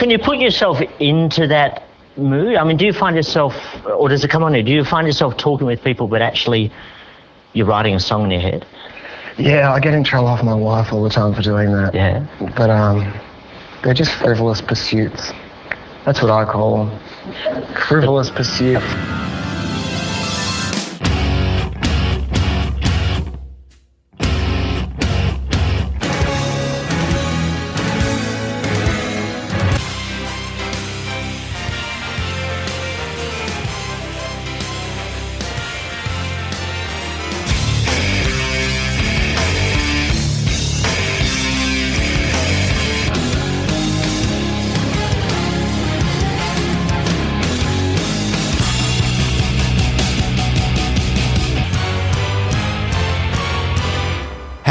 Can you put yourself into that mood? I mean, do you find yourself, or does it come on you? Do you find yourself talking with people, but actually you're writing a song in your head? Yeah, I get in trouble off my wife all the time for doing that. Yeah. But um, they're just frivolous pursuits. That's what I call them. Frivolous pursuits.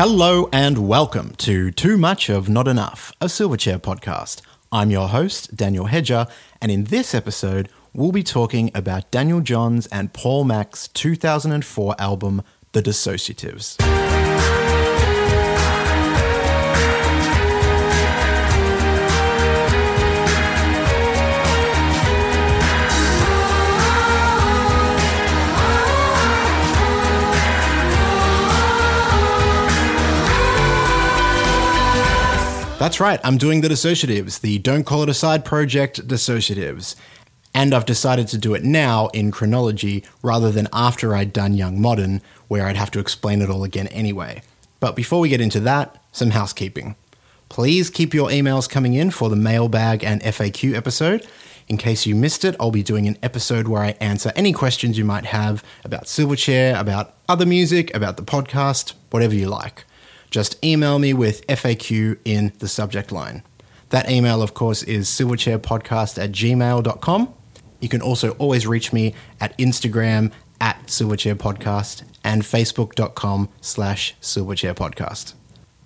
Hello and welcome to Too Much of Not Enough, a Silverchair podcast. I'm your host, Daniel Hedger, and in this episode, we'll be talking about Daniel Johns and Paul Mac's 2004 album, The Dissociatives. That's right, I'm doing the Dissociatives, the Don't Call It a Side project Dissociatives. And I've decided to do it now in chronology rather than after I'd done Young Modern, where I'd have to explain it all again anyway. But before we get into that, some housekeeping. Please keep your emails coming in for the mailbag and FAQ episode. In case you missed it, I'll be doing an episode where I answer any questions you might have about Silverchair, about other music, about the podcast, whatever you like just email me with FAQ in the subject line. That email, of course, is silverchairpodcast at gmail.com. You can also always reach me at Instagram at silverchairpodcast and facebook.com slash silverchairpodcast.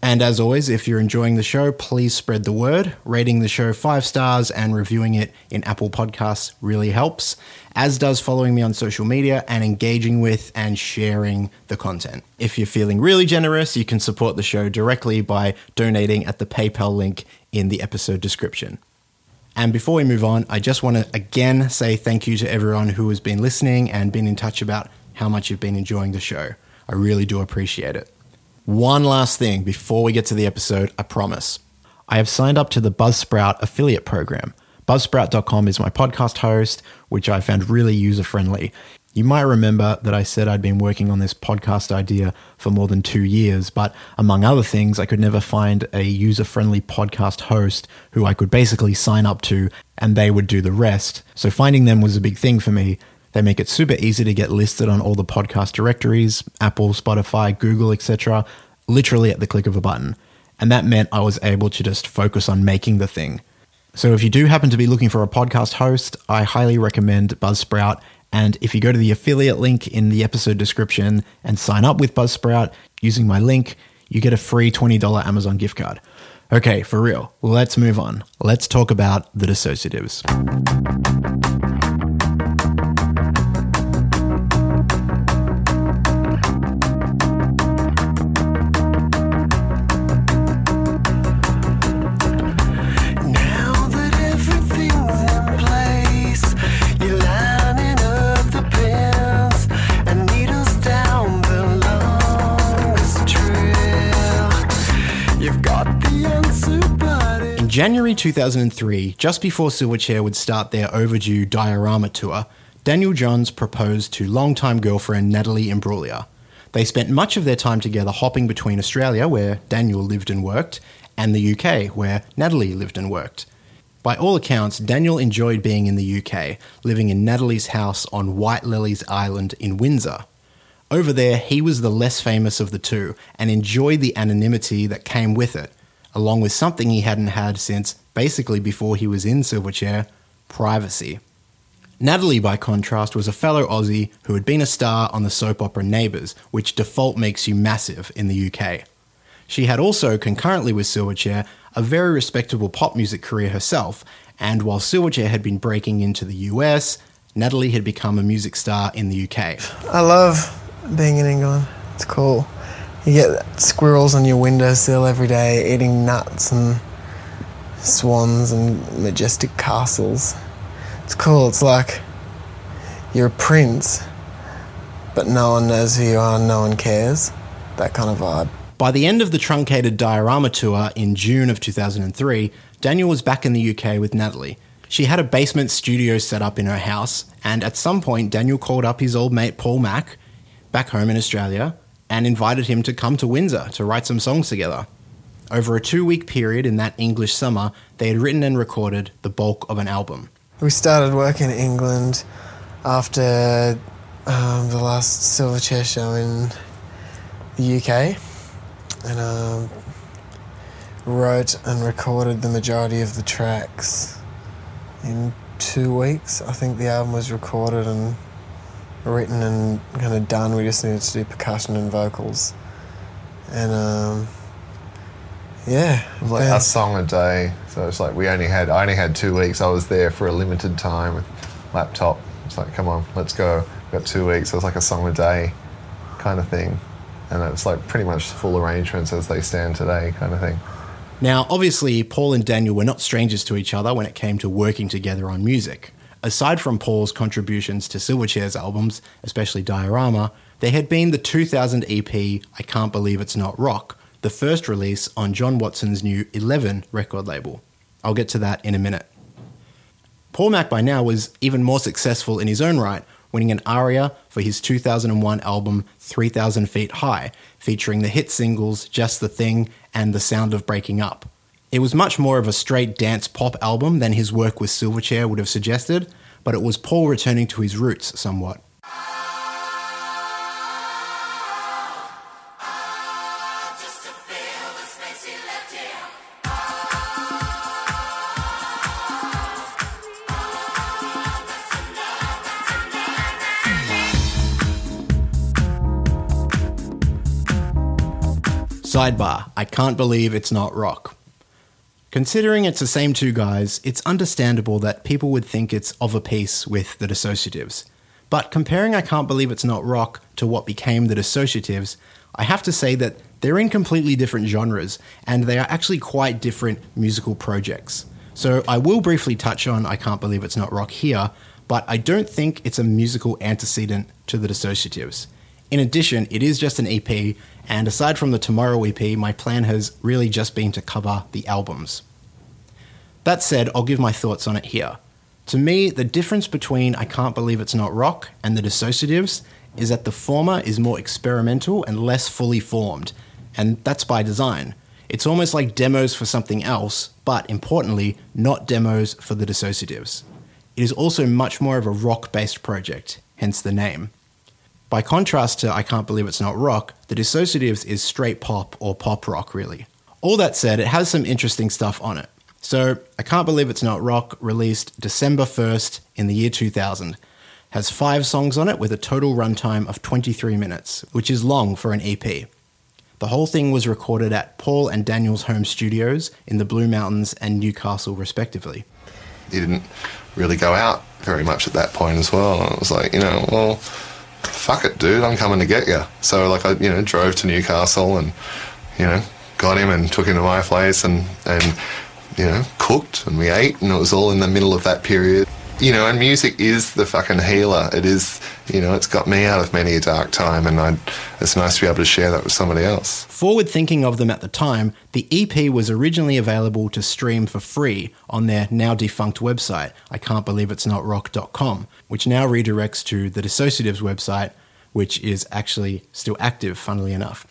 And as always, if you're enjoying the show, please spread the word. Rating the show five stars and reviewing it in Apple Podcasts really helps, as does following me on social media and engaging with and sharing the content. If you're feeling really generous, you can support the show directly by donating at the PayPal link in the episode description. And before we move on, I just want to again say thank you to everyone who has been listening and been in touch about how much you've been enjoying the show. I really do appreciate it. One last thing before we get to the episode, I promise. I have signed up to the Buzzsprout affiliate program. Buzzsprout.com is my podcast host, which I found really user friendly. You might remember that I said I'd been working on this podcast idea for more than two years, but among other things, I could never find a user friendly podcast host who I could basically sign up to and they would do the rest. So finding them was a big thing for me. They make it super easy to get listed on all the podcast directories, Apple, Spotify, Google, etc., literally at the click of a button. And that meant I was able to just focus on making the thing. So if you do happen to be looking for a podcast host, I highly recommend Buzzsprout. And if you go to the affiliate link in the episode description and sign up with Buzzsprout using my link, you get a free $20 Amazon gift card. Okay, for real, let's move on. Let's talk about the dissociatives. January 2003, just before Silverchair would start their overdue Diorama tour, Daniel Johns proposed to longtime girlfriend Natalie Imbruglia. They spent much of their time together hopping between Australia, where Daniel lived and worked, and the UK, where Natalie lived and worked. By all accounts, Daniel enjoyed being in the UK, living in Natalie's house on White Lilies Island in Windsor. Over there, he was the less famous of the two and enjoyed the anonymity that came with it, along with something he hadn't had since basically before he was in Silverchair privacy. Natalie, by contrast, was a fellow Aussie who had been a star on the soap opera Neighbours, which default makes you massive in the UK. She had also, concurrently with Silverchair, a very respectable pop music career herself, and while Silverchair had been breaking into the US, Natalie had become a music star in the UK. I love being in England. It's cool. You get squirrels on your windowsill every day eating nuts and swans and majestic castles. It's cool. It's like you're a prince, but no one knows who you are, no one cares. That kind of vibe. By the end of the truncated diorama tour in June of 2003, Daniel was back in the UK with Natalie. She had a basement studio set up in her house, and at some point, Daniel called up his old mate Paul Mac, back home in Australia, and invited him to come to Windsor to write some songs together. Over a two week period in that English summer, they had written and recorded the bulk of an album. We started work in England after um, the last Silverchair show in the UK and um, wrote and recorded the majority of the tracks in two weeks. I think the album was recorded and written and kind of done. We just needed to do percussion and vocals. And um, yeah, It was like then- a song a day. So it's like we only had I only had two weeks. I was there for a limited time with laptop. It's like, come on, let's go. Got two weeks. It was like a song a day kind of thing. And it's like pretty much full arrangements as they stand today kind of thing. Now, obviously, Paul and Daniel were not strangers to each other when it came to working together on music. Aside from Paul's contributions to Silverchair's albums, especially Diorama, there had been the 2000 EP I Can't Believe It's Not Rock, the first release on John Watson's new 11 record label. I'll get to that in a minute. Paul Mac by now was even more successful in his own right, winning an ARIA for his 2001 album 3000 Feet High, featuring the hit singles Just the Thing and The Sound of Breaking Up. It was much more of a straight dance pop album than his work with Silverchair would have suggested, but it was Paul returning to his roots somewhat. Sidebar I can't believe it's not rock. Considering it's the same two guys, it's understandable that people would think it's of a piece with the dissociatives. But comparing I Can't Believe It's Not Rock to what became the dissociatives, I have to say that they're in completely different genres and they are actually quite different musical projects. So I will briefly touch on I Can't Believe It's Not Rock here, but I don't think it's a musical antecedent to the dissociatives. In addition, it is just an EP, and aside from the Tomorrow EP, my plan has really just been to cover the albums. That said, I'll give my thoughts on it here. To me, the difference between I Can't Believe It's Not Rock and the Dissociatives is that the former is more experimental and less fully formed, and that's by design. It's almost like demos for something else, but importantly, not demos for the Dissociatives. It is also much more of a rock based project, hence the name. By contrast to I Can't Believe It's Not Rock, the Dissociatives is straight pop or pop rock, really. All that said, it has some interesting stuff on it. So, I Can't Believe It's Not Rock, released December 1st in the year 2000, has five songs on it with a total runtime of 23 minutes, which is long for an EP. The whole thing was recorded at Paul and Daniel's home studios in the Blue Mountains and Newcastle, respectively. He didn't really go out very much at that point as well. It was like, you know, well, fuck it, dude, I'm coming to get you. So like I, you know, drove to Newcastle and, you know, got him and took him to my place and and you know cooked and we ate and it was all in the middle of that period. You know, and music is the fucking healer. It is, you know, it's got me out of many a dark time, and I, it's nice to be able to share that with somebody else. Forward thinking of them at the time, the EP was originally available to stream for free on their now defunct website, I can't believe it's not rock.com, which now redirects to the Dissociatives website, which is actually still active, funnily enough.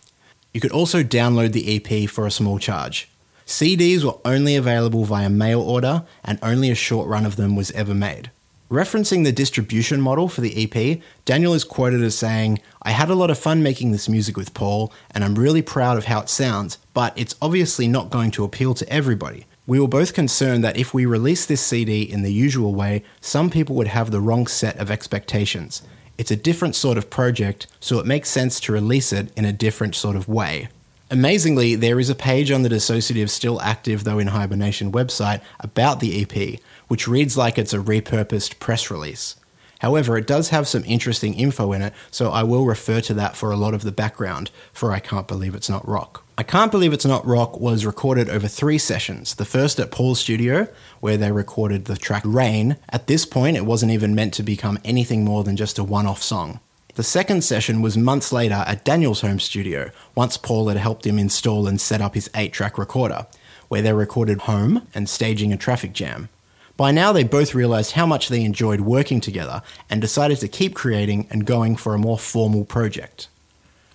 You could also download the EP for a small charge. CDs were only available via mail order, and only a short run of them was ever made. Referencing the distribution model for the EP, Daniel is quoted as saying, I had a lot of fun making this music with Paul, and I'm really proud of how it sounds, but it's obviously not going to appeal to everybody. We were both concerned that if we released this CD in the usual way, some people would have the wrong set of expectations. It's a different sort of project, so it makes sense to release it in a different sort of way. Amazingly, there is a page on the Dissociative Still Active Though in Hibernation website about the EP, which reads like it's a repurposed press release. However, it does have some interesting info in it, so I will refer to that for a lot of the background for I Can't Believe It's Not Rock. I Can't Believe It's Not Rock was recorded over three sessions. The first at Paul's studio, where they recorded the track Rain. At this point, it wasn't even meant to become anything more than just a one off song. The second session was months later at Daniel's home studio, once Paul had helped him install and set up his 8 track recorder, where they recorded Home and staging a traffic jam. By now, they both realised how much they enjoyed working together and decided to keep creating and going for a more formal project.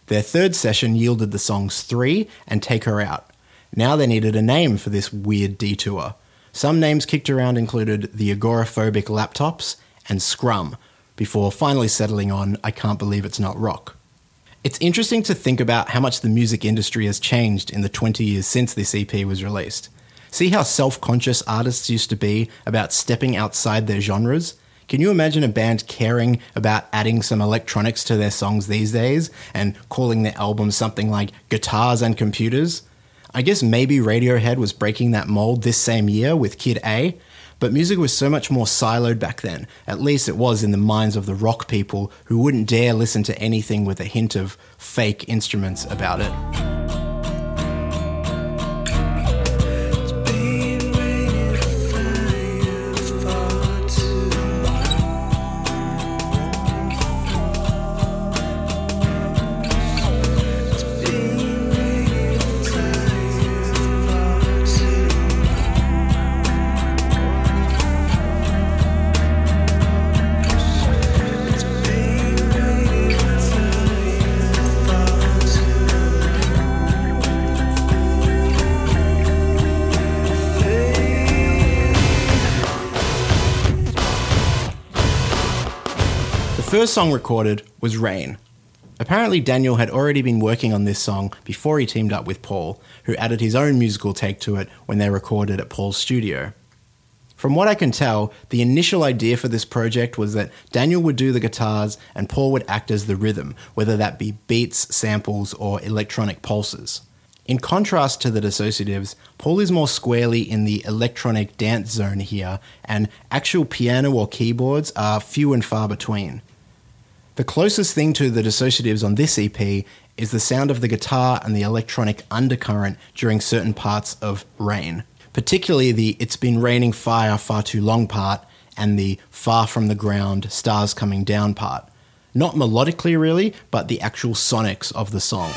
Their third session yielded the songs 3 and Take Her Out. Now they needed a name for this weird detour. Some names kicked around included the Agoraphobic Laptops and Scrum, before finally settling on I Can't Believe It's Not Rock. It's interesting to think about how much the music industry has changed in the 20 years since this EP was released. See how self conscious artists used to be about stepping outside their genres? Can you imagine a band caring about adding some electronics to their songs these days and calling their album something like Guitars and Computers? I guess maybe Radiohead was breaking that mold this same year with Kid A, but music was so much more siloed back then. At least it was in the minds of the rock people who wouldn't dare listen to anything with a hint of fake instruments about it. First song recorded was Rain. Apparently, Daniel had already been working on this song before he teamed up with Paul, who added his own musical take to it when they recorded at Paul's studio. From what I can tell, the initial idea for this project was that Daniel would do the guitars and Paul would act as the rhythm, whether that be beats, samples, or electronic pulses. In contrast to the dissociatives, Paul is more squarely in the electronic dance zone here, and actual piano or keyboards are few and far between. The closest thing to the dissociatives on this EP is the sound of the guitar and the electronic undercurrent during certain parts of Rain, particularly the It's Been Raining Fire Far Too Long part and the Far From the Ground Stars Coming Down part. Not melodically, really, but the actual sonics of the song.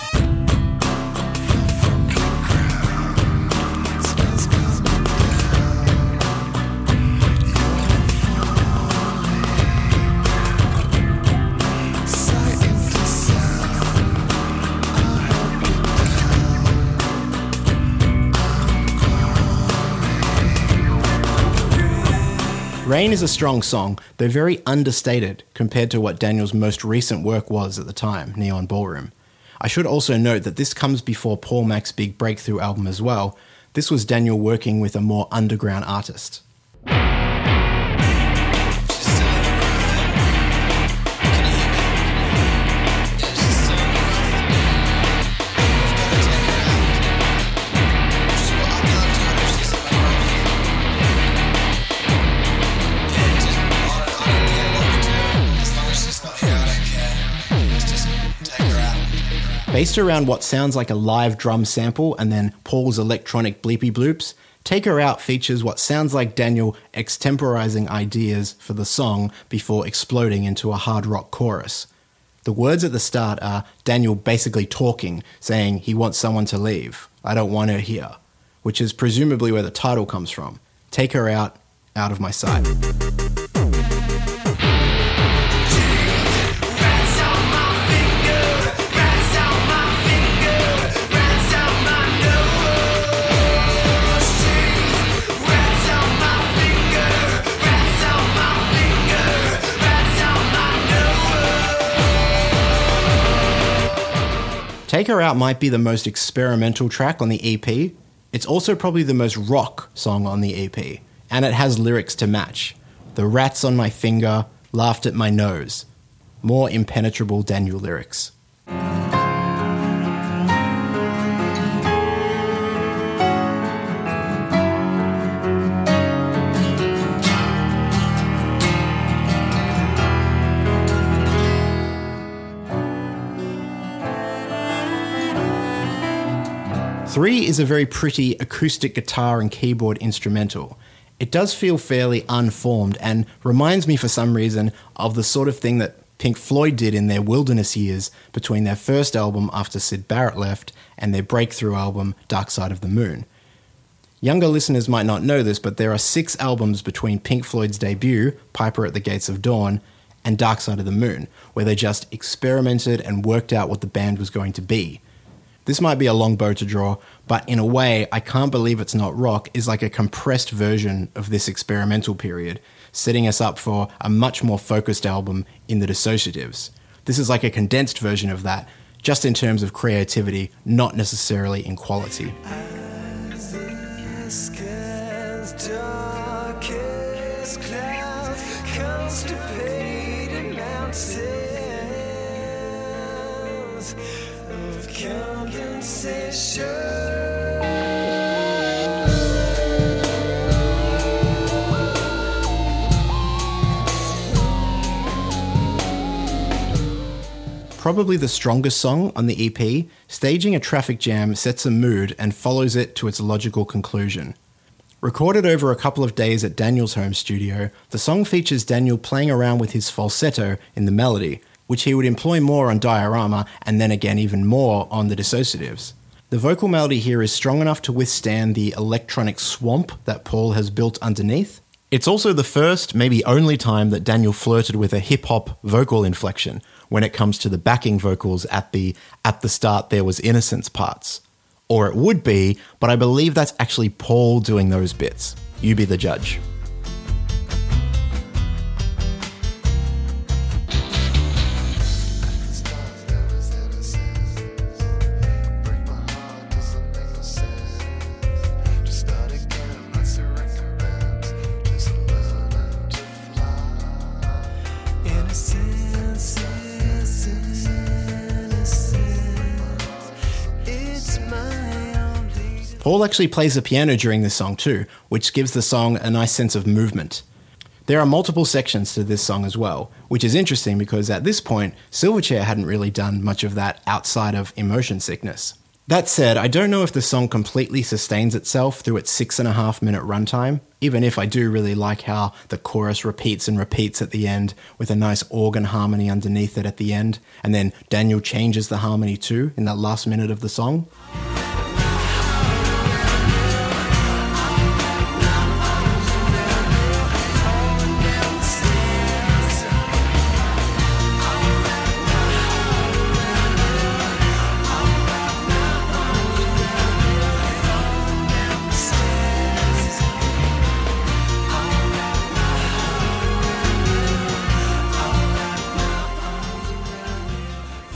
Rain is a strong song, though very understated compared to what Daniel's most recent work was at the time, Neon Ballroom. I should also note that this comes before Paul Mac's big breakthrough album as well. This was Daniel working with a more underground artist. Based around what sounds like a live drum sample and then Paul's electronic bleepy bloops, Take Her Out features what sounds like Daniel extemporizing ideas for the song before exploding into a hard rock chorus. The words at the start are Daniel basically talking, saying he wants someone to leave. I don't want her here, which is presumably where the title comes from. Take her out, out of my sight. Take Her Out might be the most experimental track on the EP. It's also probably the most rock song on the EP, and it has lyrics to match. The rats on my finger laughed at my nose. More impenetrable Daniel lyrics. Three is a very pretty acoustic guitar and keyboard instrumental. It does feel fairly unformed and reminds me for some reason of the sort of thing that Pink Floyd did in their wilderness years between their first album after Syd Barrett left and their breakthrough album Dark Side of the Moon. Younger listeners might not know this, but there are six albums between Pink Floyd's debut, Piper at the Gates of Dawn, and Dark Side of the Moon, where they just experimented and worked out what the band was going to be. This might be a long bow to draw, but in a way, I Can't Believe It's Not Rock is like a compressed version of this experimental period, setting us up for a much more focused album in the Dissociatives. This is like a condensed version of that, just in terms of creativity, not necessarily in quality. of. Probably the strongest song on the EP, staging a traffic jam sets a mood and follows it to its logical conclusion. Recorded over a couple of days at Daniel's home studio, the song features Daniel playing around with his falsetto in the melody, which he would employ more on Diorama and then again even more on the Dissociatives. The vocal melody here is strong enough to withstand the electronic swamp that Paul has built underneath. It's also the first, maybe only time that Daniel flirted with a hip hop vocal inflection when it comes to the backing vocals at the at the start there was innocence parts. Or it would be, but I believe that's actually Paul doing those bits. You be the judge. Paul actually plays the piano during this song too, which gives the song a nice sense of movement. There are multiple sections to this song as well, which is interesting because at this point, Silverchair hadn't really done much of that outside of emotion sickness. That said, I don't know if the song completely sustains itself through its six and a half minute runtime, even if I do really like how the chorus repeats and repeats at the end with a nice organ harmony underneath it at the end, and then Daniel changes the harmony too in that last minute of the song.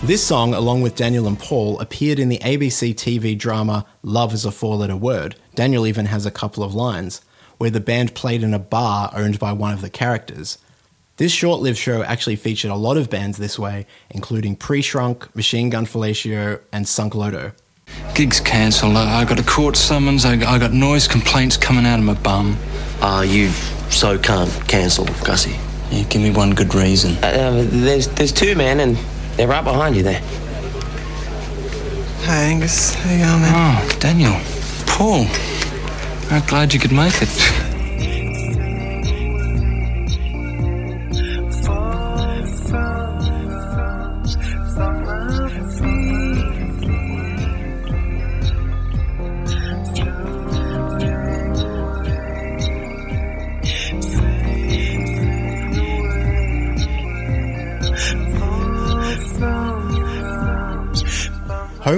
This song, along with Daniel and Paul, appeared in the ABC TV drama Love is a Four Letter Word. Daniel even has a couple of lines, where the band played in a bar owned by one of the characters. This short lived show actually featured a lot of bands this way, including Pre Shrunk, Machine Gun Fellatio, and Sunk Loto. Gig's cancelled. I, I got a court summons. I, I got noise complaints coming out of my bum. Ah, you so can't cancel, Gussie. Yeah, give me one good reason. Uh, there's there's two men, and they're right behind you there. Hey Angus, how you going, man? Oh, Daniel. Paul. I'm glad you could make it.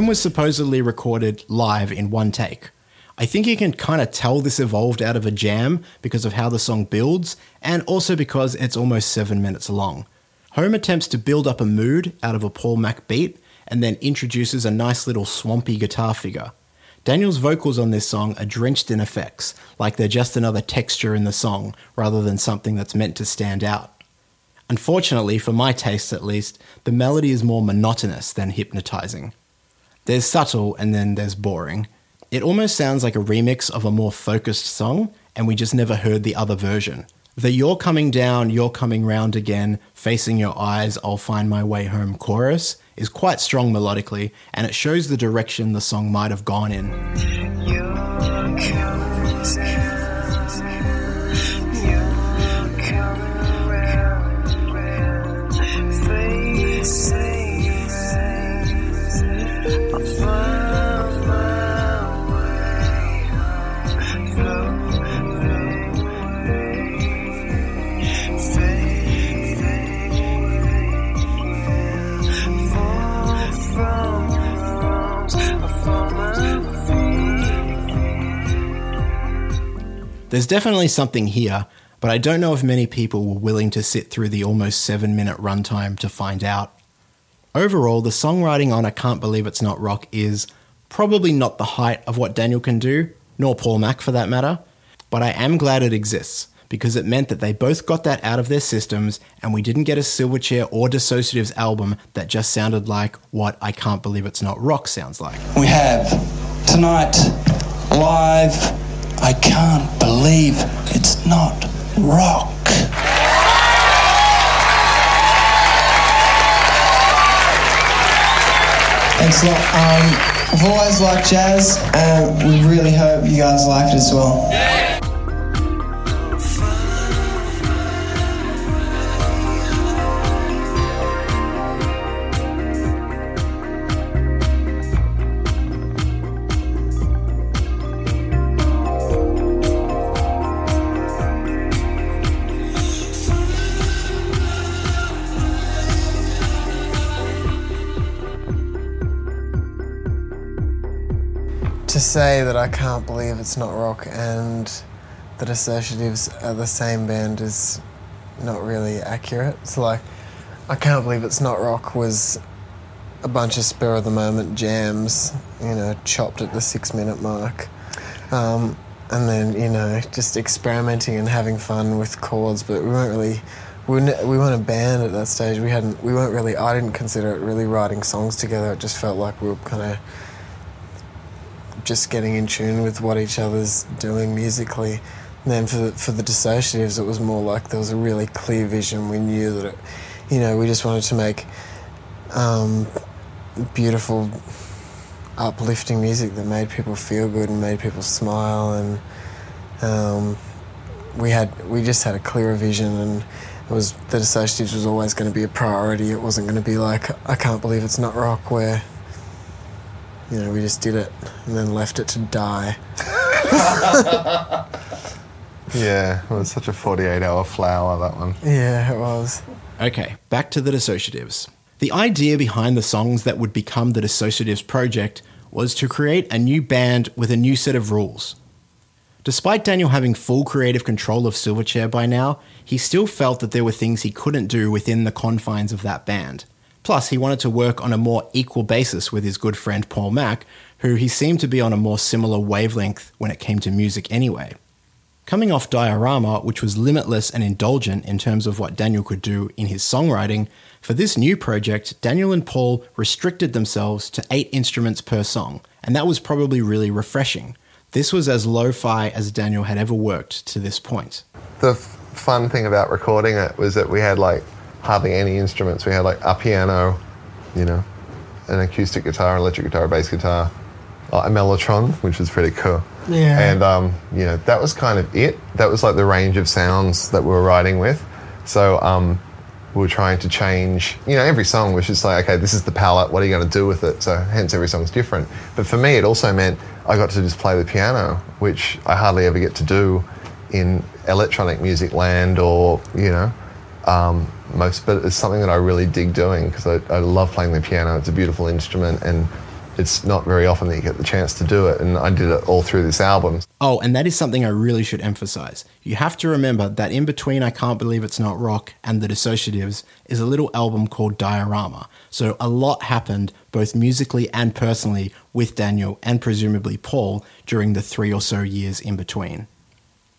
Was supposedly recorded live in one take. I think you can kind of tell this evolved out of a jam because of how the song builds, and also because it's almost seven minutes long. Home attempts to build up a mood out of a Paul Mac beat and then introduces a nice little swampy guitar figure. Daniel's vocals on this song are drenched in effects, like they're just another texture in the song rather than something that's meant to stand out. Unfortunately, for my taste at least, the melody is more monotonous than hypnotizing. There's subtle and then there's boring. It almost sounds like a remix of a more focused song, and we just never heard the other version. The You're Coming Down, You're Coming Round Again, Facing Your Eyes, I'll Find My Way Home chorus is quite strong melodically, and it shows the direction the song might have gone in. There's definitely something here, but I don't know if many people were willing to sit through the almost seven minute runtime to find out. Overall, the songwriting on I Can't Believe It's Not Rock is probably not the height of what Daniel can do, nor Paul Mac for that matter, but I am glad it exists because it meant that they both got that out of their systems and we didn't get a Silverchair or Dissociatives album that just sounded like what I Can't Believe It's Not Rock sounds like. We have tonight live. I can't believe it's not rock. Thanks a lot. Um, I've always liked jazz, and we really hope you guys like it as well. Say that I can't believe it's not rock and that Associatives are the same band is not really accurate. It's like, I can't believe it's not rock was a bunch of spur of the moment jams, you know, chopped at the six minute mark. Um, and then, you know, just experimenting and having fun with chords, but we weren't really. We weren't, we weren't a band at that stage. We hadn't. We weren't really. I didn't consider it really writing songs together. It just felt like we were kind of just getting in tune with what each other's doing musically. And then for the, for the dissociatives, it was more like there was a really clear vision. We knew that, it, you know, we just wanted to make um, beautiful, uplifting music that made people feel good and made people smile. And um, we had we just had a clearer vision, and it was the dissociatives was always going to be a priority. It wasn't going to be like I can't believe it's not rock where you know, we just did it and then left it to die. Yeah, it was such a 48 hour flower, that one. Yeah, it was. Okay, back to the Dissociatives. The idea behind the songs that would become the Dissociatives project was to create a new band with a new set of rules. Despite Daniel having full creative control of Silverchair by now, he still felt that there were things he couldn't do within the confines of that band. Plus, he wanted to work on a more equal basis with his good friend Paul Mac, who he seemed to be on a more similar wavelength when it came to music anyway. Coming off Diorama, which was limitless and indulgent in terms of what Daniel could do in his songwriting, for this new project, Daniel and Paul restricted themselves to eight instruments per song, and that was probably really refreshing. This was as lo fi as Daniel had ever worked to this point. The f- fun thing about recording it was that we had like hardly any instruments. We had like a piano, you know, an acoustic guitar, electric guitar, a bass guitar, uh, a mellotron, which was pretty cool. Yeah. And um, you know, that was kind of it. That was like the range of sounds that we were writing with. So um, we were trying to change. You know, every song was just like, okay, this is the palette. What are you going to do with it? So hence every song's different. But for me, it also meant I got to just play the piano, which I hardly ever get to do in electronic music land or you know um, most. But it's something that I really dig doing because I, I love playing the piano. It's a beautiful instrument and. It's not very often that you get the chance to do it, and I did it all through this album. Oh, and that is something I really should emphasize. You have to remember that in between I Can't Believe It's Not Rock and The Dissociatives is a little album called Diorama. So a lot happened, both musically and personally, with Daniel and presumably Paul during the three or so years in between.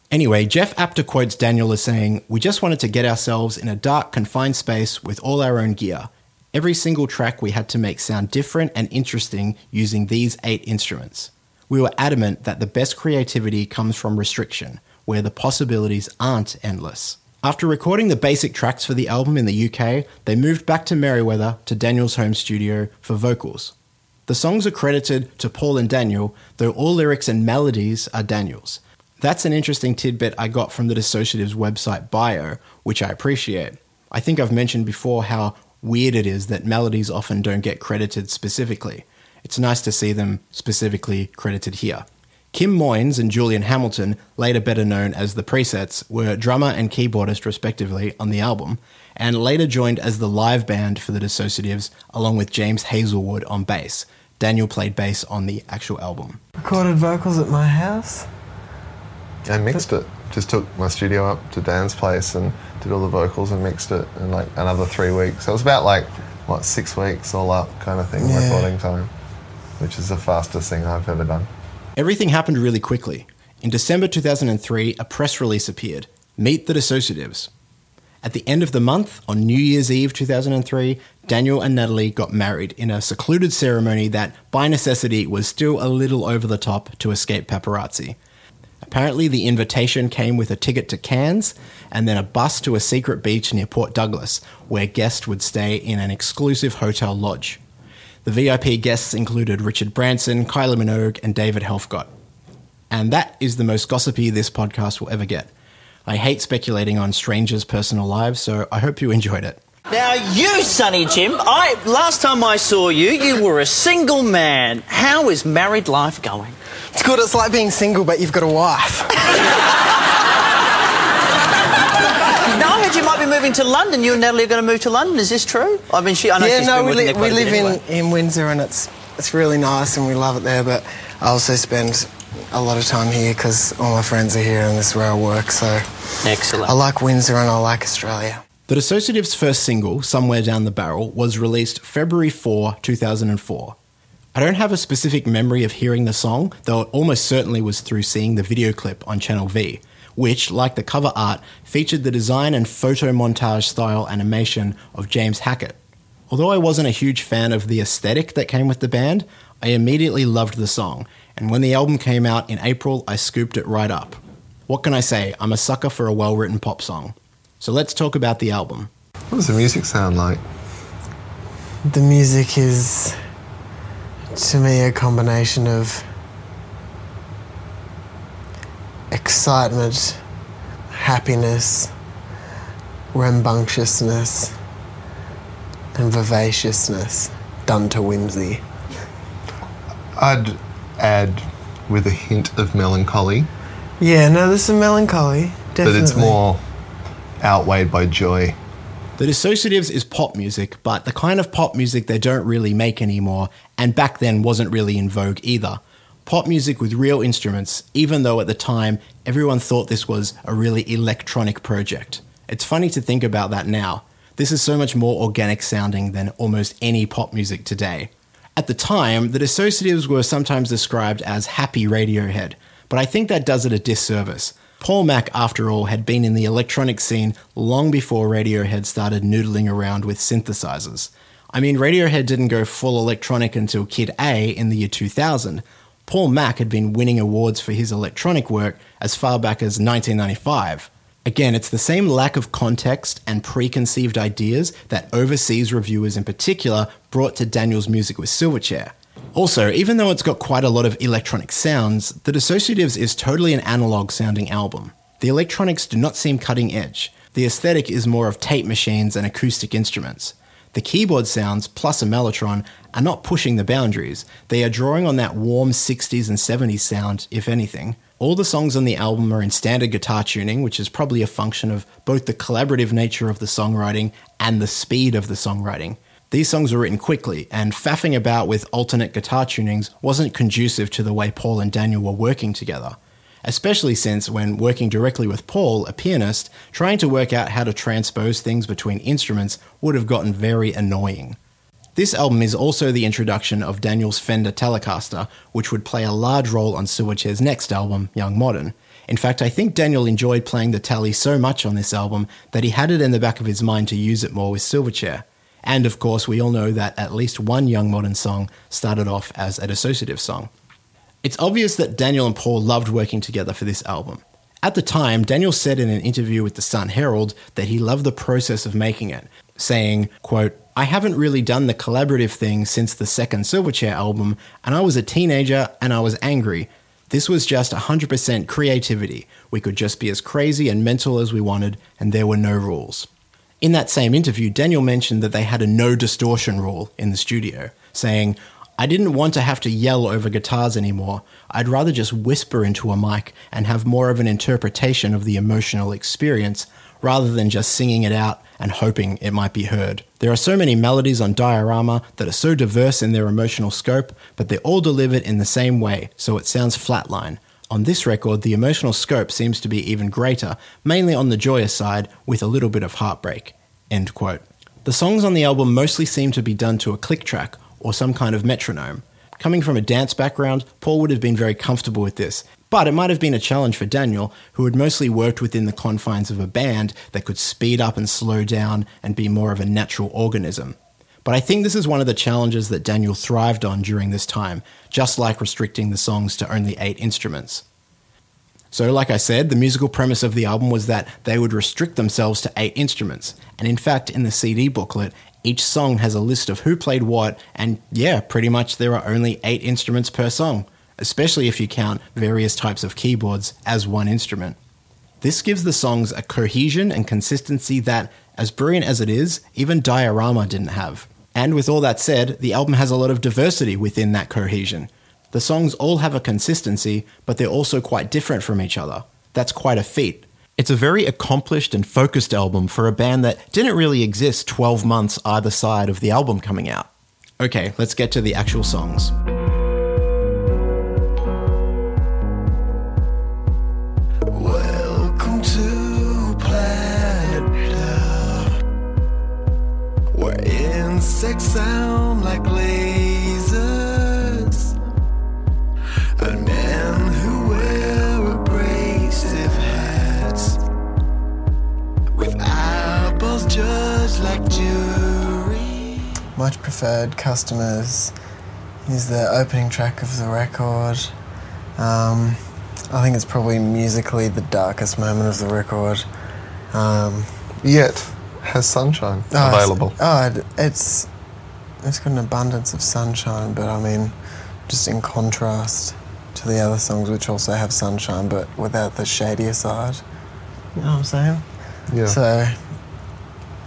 Anyway, Jeff Apter quotes Daniel as saying, We just wanted to get ourselves in a dark, confined space with all our own gear. Every single track we had to make sound different and interesting using these eight instruments. We were adamant that the best creativity comes from restriction, where the possibilities aren't endless. After recording the basic tracks for the album in the UK, they moved back to Merewether to Daniel's home studio for vocals. The songs are credited to Paul and Daniel, though all lyrics and melodies are Daniel's. That's an interesting tidbit I got from the Dissociatives website bio, which I appreciate. I think I've mentioned before how weird it is that melodies often don't get credited specifically. It's nice to see them specifically credited here. Kim Moyes and Julian Hamilton, later better known as the Presets, were drummer and keyboardist respectively on the album, and later joined as the live band for the Dissociatives along with James Hazelwood on bass. Daniel played bass on the actual album. Recorded vocals at my house. I mixed it. Just took my studio up to Dan's place and did all the vocals and mixed it in like another three weeks. So it was about like what six weeks all up kind of thing Yeah. recording time, which is the fastest thing I've ever done. Everything happened really quickly. In December 2003, a press release appeared Meet the Dissociatives. At the end of the month, on New Year's Eve 2003, Daniel and Natalie got married in a secluded ceremony that, by necessity, was still a little over the top to escape paparazzi. Apparently, the invitation came with a ticket to Cairns and then a bus to a secret beach near Port Douglas, where guests would stay in an exclusive hotel lodge. The VIP guests included Richard Branson, Kylie Minogue, and David Helfgott. And that is the most gossipy this podcast will ever get. I hate speculating on strangers' personal lives, so I hope you enjoyed it. Now, you, Sonny Jim, I last time I saw you, you were a single man. How is married life going? It's good. It's like being single, but you've got a wife. Now, I heard you might be moving to London. You and Natalie are going to move to London. Is this true? I mean, she. I know yeah, she's no, been we, li- there we a bit live in, in Windsor and it's it's really nice and we love it there. But I also spend a lot of time here because all my friends are here and this is where I work. So Excellent. I like Windsor and I like Australia. The Dissociatives' first single, Somewhere Down the Barrel, was released February 4, 2004. I don't have a specific memory of hearing the song, though it almost certainly was through seeing the video clip on Channel V, which, like the cover art, featured the design and photo montage style animation of James Hackett. Although I wasn't a huge fan of the aesthetic that came with the band, I immediately loved the song, and when the album came out in April, I scooped it right up. What can I say? I'm a sucker for a well written pop song. So let's talk about the album. What does the music sound like? The music is, to me, a combination of excitement, happiness, rambunctiousness, and vivaciousness done to whimsy. I'd add with a hint of melancholy, Yeah, no, there's some melancholy. Definitely. but it's more outweighed by joy. The Dissociatives is pop music, but the kind of pop music they don't really make anymore, and back then wasn't really in vogue either. Pop music with real instruments, even though at the time everyone thought this was a really electronic project. It's funny to think about that now. This is so much more organic sounding than almost any pop music today. At the time, the Dissociatives were sometimes described as happy Radiohead, but I think that does it a disservice. Paul Mac, after all, had been in the electronic scene long before Radiohead started noodling around with synthesizers. I mean, Radiohead didn't go full electronic until Kid A in the year 2000. Paul Mac had been winning awards for his electronic work as far back as 1995. Again, it's the same lack of context and preconceived ideas that overseas reviewers in particular brought to Daniel's music with Silverchair. Also, even though it's got quite a lot of electronic sounds, The Dissociatives is totally an analog sounding album. The electronics do not seem cutting edge. The aesthetic is more of tape machines and acoustic instruments. The keyboard sounds, plus a mellotron, are not pushing the boundaries. They are drawing on that warm 60s and 70s sound, if anything. All the songs on the album are in standard guitar tuning, which is probably a function of both the collaborative nature of the songwriting and the speed of the songwriting. These songs were written quickly, and faffing about with alternate guitar tunings wasn't conducive to the way Paul and Daniel were working together. Especially since, when working directly with Paul, a pianist, trying to work out how to transpose things between instruments would have gotten very annoying. This album is also the introduction of Daniel's Fender Telecaster, which would play a large role on Silverchair's next album, Young Modern. In fact, I think Daniel enjoyed playing the Tele so much on this album that he had it in the back of his mind to use it more with Silverchair. And of course, we all know that at least one Young Modern song started off as a dissociative song. It's obvious that Daniel and Paul loved working together for this album. At the time, Daniel said in an interview with the Sun Herald that he loved the process of making it, saying, quote, I haven't really done the collaborative thing since the second Silverchair album, and I was a teenager and I was angry. This was just 100% creativity. We could just be as crazy and mental as we wanted, and there were no rules. In that same interview, Daniel mentioned that they had a no distortion rule in the studio, saying, I didn't want to have to yell over guitars anymore. I'd rather just whisper into a mic and have more of an interpretation of the emotional experience rather than just singing it out and hoping it might be heard. There are so many melodies on Diorama that are so diverse in their emotional scope, but they're all delivered in the same way, so it sounds flatline. On this record, the emotional scope seems to be even greater, mainly on the joyous side, with a little bit of heartbreak. End quote. The songs on the album mostly seem to be done to a click track or some kind of metronome. Coming from a dance background, Paul would have been very comfortable with this, but it might have been a challenge for Daniel, who had mostly worked within the confines of a band that could speed up and slow down and be more of a natural organism. But I think this is one of the challenges that Daniel thrived on during this time, just like restricting the songs to only eight instruments. So, like I said, the musical premise of the album was that they would restrict themselves to eight instruments. And in fact, in the CD booklet, each song has a list of who played what, and yeah, pretty much there are only eight instruments per song, especially if you count various types of keyboards as one instrument. This gives the songs a cohesion and consistency that, as brilliant as it is, even Diorama didn't have. And with all that said, the album has a lot of diversity within that cohesion. The songs all have a consistency, but they're also quite different from each other. That's quite a feat. It's a very accomplished and focused album for a band that didn't really exist 12 months either side of the album coming out. Okay, let's get to the actual songs. Insects sound like lasers, and men who wear abrasive hats with eyeballs judged like jury. Much preferred customers is the opening track of the record. Um, I think it's probably musically the darkest moment of the record. Um, Yet has sunshine oh, it's- available. Oh, it- it's it's got an abundance of sunshine, but I mean, just in contrast to the other songs, which also have sunshine, but without the shadier side. You know what I'm saying? Yeah. So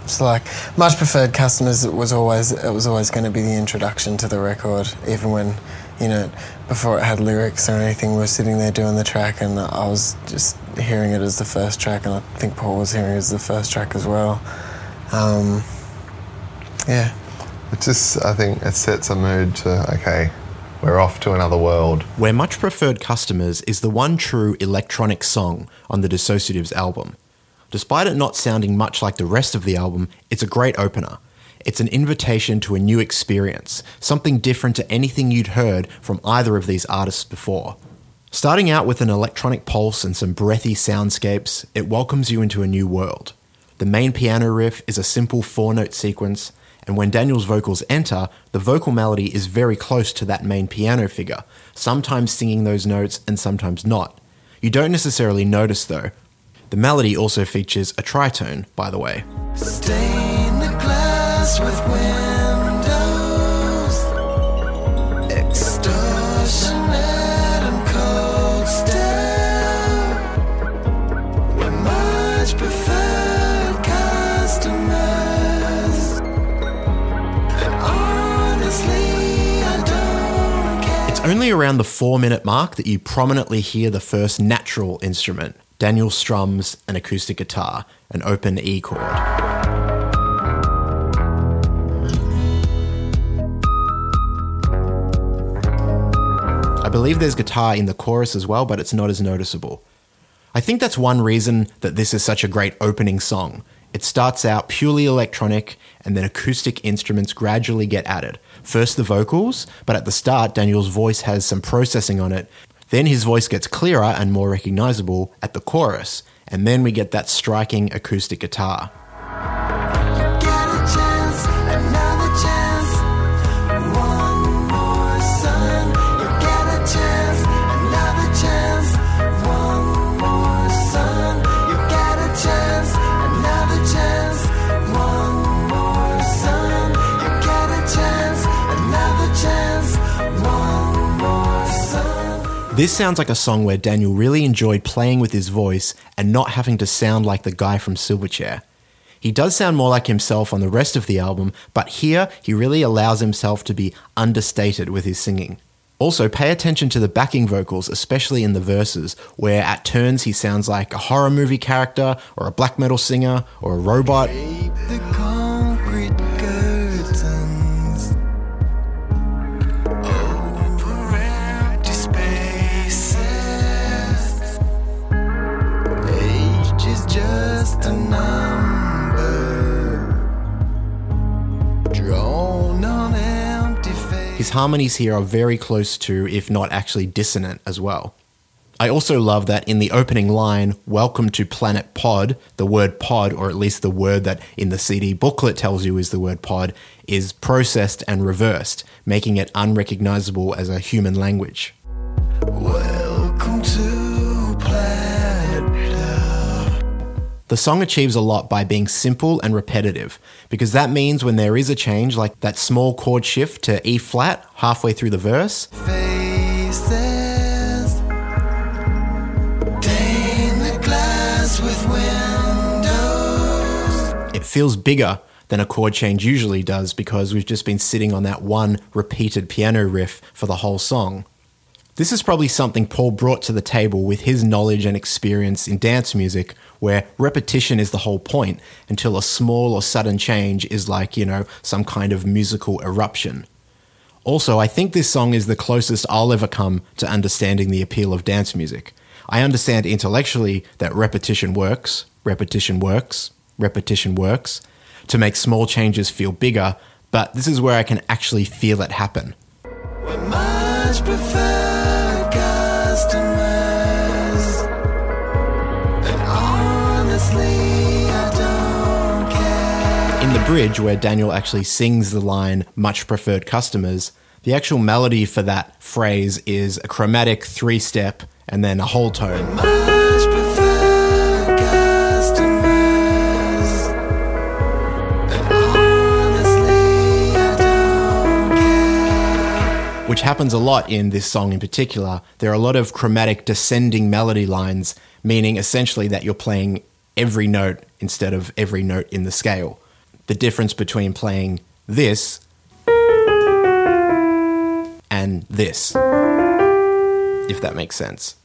it's like much preferred customers. It was always it was always going to be the introduction to the record, even when you know before it had lyrics or anything. We were sitting there doing the track, and I was just hearing it as the first track, and I think Paul was hearing it as the first track as well. Um, yeah, It just, I think it sets a mood to, okay, we're off to another world. Where Much Preferred Customers is the one true electronic song on the Dissociatives album. Despite it not sounding much like the rest of the album, it's a great opener. It's an invitation to a new experience, something different to anything you'd heard from either of these artists before. Starting out with an electronic pulse and some breathy soundscapes, it welcomes you into a new world. The main piano riff is a simple four note sequence, and when Daniel's vocals enter, the vocal melody is very close to that main piano figure, sometimes singing those notes and sometimes not. You don't necessarily notice though. The melody also features a tritone, by the way. Only around the four minute mark that you prominently hear the first natural instrument. Daniel strums an acoustic guitar, an open E chord. I believe there's guitar in the chorus as well, but it's not as noticeable. I think that's one reason that this is such a great opening song. It starts out purely electronic, and then acoustic instruments gradually get added. First the vocals, but at the start, Daniel's voice has some processing on it. Then his voice gets clearer and more recognizable at the chorus, and then we get that striking acoustic guitar. This sounds like a song where Daniel really enjoyed playing with his voice and not having to sound like the guy from Silverchair. He does sound more like himself on the rest of the album, but here he really allows himself to be understated with his singing. Also, pay attention to the backing vocals, especially in the verses, where at turns he sounds like a horror movie character, or a black metal singer, or a robot. His harmonies here are very close to, if not actually dissonant, as well. I also love that in the opening line, Welcome to Planet Pod, the word pod, or at least the word that in the CD booklet tells you is the word pod, is processed and reversed, making it unrecognizable as a human language. Welcome to The song achieves a lot by being simple and repetitive, because that means when there is a change, like that small chord shift to E flat halfway through the verse, Faces. The glass with windows. it feels bigger than a chord change usually does because we've just been sitting on that one repeated piano riff for the whole song. This is probably something Paul brought to the table with his knowledge and experience in dance music, where repetition is the whole point until a small or sudden change is like, you know, some kind of musical eruption. Also, I think this song is the closest I'll ever come to understanding the appeal of dance music. I understand intellectually that repetition works, repetition works, repetition works to make small changes feel bigger, but this is where I can actually feel it happen. Bridge, where Daniel actually sings the line, much preferred customers, the actual melody for that phrase is a chromatic three step and then a whole tone. Much prefer customers. And honestly, I don't care. which happens a lot in this song in particular. There are a lot of chromatic descending melody lines, meaning essentially that you're playing every note instead of every note in the scale. The difference between playing this and this, if that makes sense.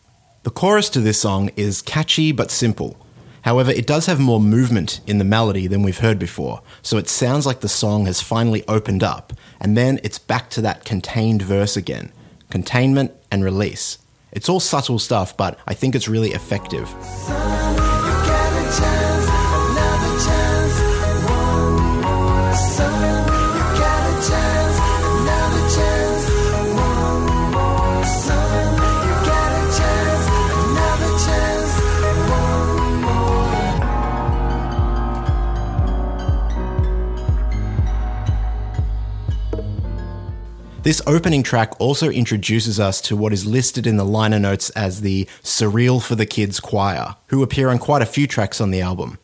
The chorus to this song is catchy but simple. However, it does have more movement in the melody than we've heard before, so it sounds like the song has finally opened up, and then it's back to that contained verse again containment and release. It's all subtle stuff, but I think it's really effective. This opening track also introduces us to what is listed in the liner notes as the Surreal for the Kids Choir, who appear on quite a few tracks on the album.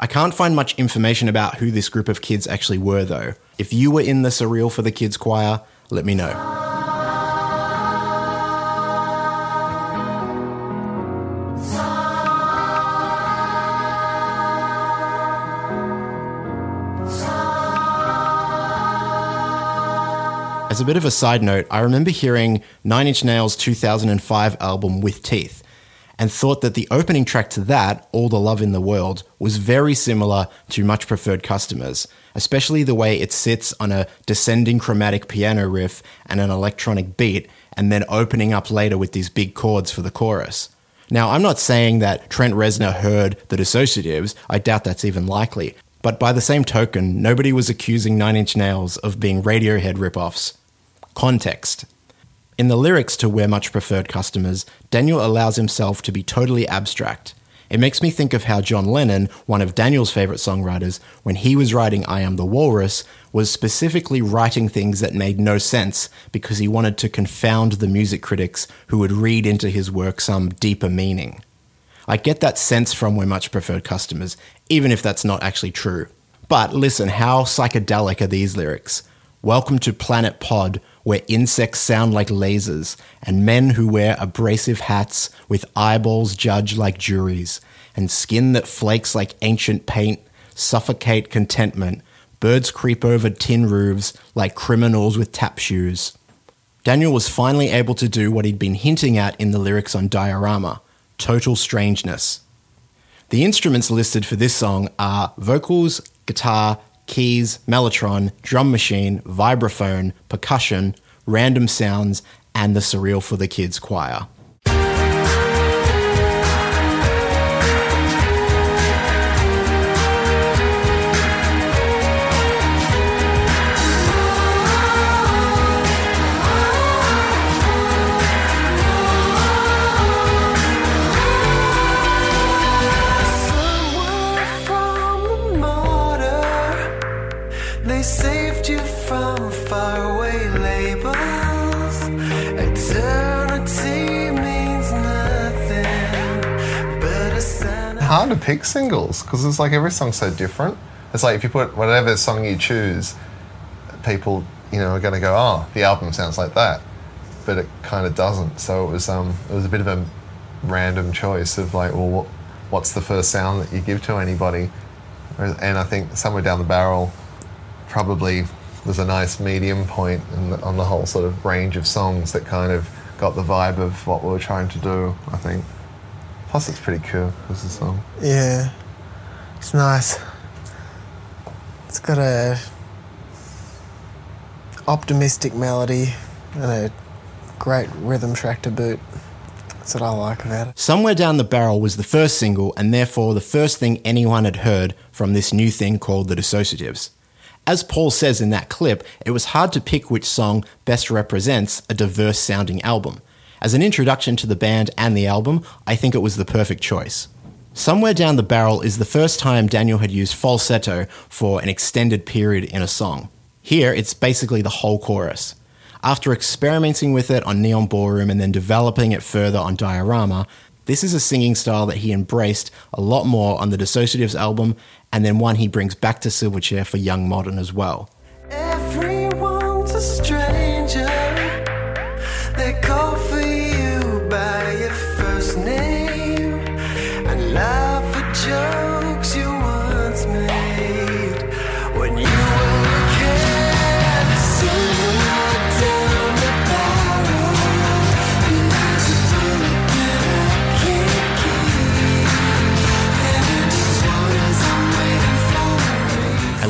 I can't find much information about who this group of kids actually were, though. If you were in the Surreal for the Kids Choir, let me know. As a bit of a side note, I remember hearing Nine Inch Nails' 2005 album With Teeth and thought that the opening track to that, All the Love in the World, was very similar to Much Preferred Customers, especially the way it sits on a descending chromatic piano riff and an electronic beat, and then opening up later with these big chords for the chorus. Now, I'm not saying that Trent Reznor heard the dissociatives, I doubt that's even likely, but by the same token, nobody was accusing Nine Inch Nails of being Radiohead ripoffs. Context. In the lyrics to We're Much Preferred Customers, Daniel allows himself to be totally abstract. It makes me think of how John Lennon, one of Daniel's favorite songwriters, when he was writing I Am the Walrus, was specifically writing things that made no sense because he wanted to confound the music critics who would read into his work some deeper meaning. I get that sense from We're Much Preferred Customers, even if that's not actually true. But listen, how psychedelic are these lyrics? Welcome to Planet Pod, where insects sound like lasers, and men who wear abrasive hats with eyeballs judge like juries, and skin that flakes like ancient paint suffocate contentment. Birds creep over tin roofs like criminals with tap shoes. Daniel was finally able to do what he'd been hinting at in the lyrics on Diorama total strangeness. The instruments listed for this song are vocals, guitar, keys, mellotron, drum machine, vibraphone, percussion, random sounds, and the Surreal for the Kids choir. Hard to pick singles because it's like every song's so different. It's like if you put whatever song you choose, people you know are going to go, oh, the album sounds like that, but it kind of doesn't. So it was um it was a bit of a random choice of like, well, what, what's the first sound that you give to anybody? And I think somewhere down the barrel, probably was a nice medium point in the, on the whole sort of range of songs that kind of got the vibe of what we were trying to do. I think. Plus, it's pretty cool as a song. Yeah, it's nice. It's got a optimistic melody and a great rhythm track to boot. That's what I like about it. Somewhere Down the Barrel was the first single, and therefore the first thing anyone had heard from this new thing called the Dissociatives. As Paul says in that clip, it was hard to pick which song best represents a diverse sounding album. As an introduction to the band and the album, I think it was the perfect choice. Somewhere Down the Barrel is the first time Daniel had used falsetto for an extended period in a song. Here, it's basically the whole chorus. After experimenting with it on Neon Ballroom and then developing it further on Diorama, this is a singing style that he embraced a lot more on the Dissociatives album, and then one he brings back to Silverchair for Young Modern as well.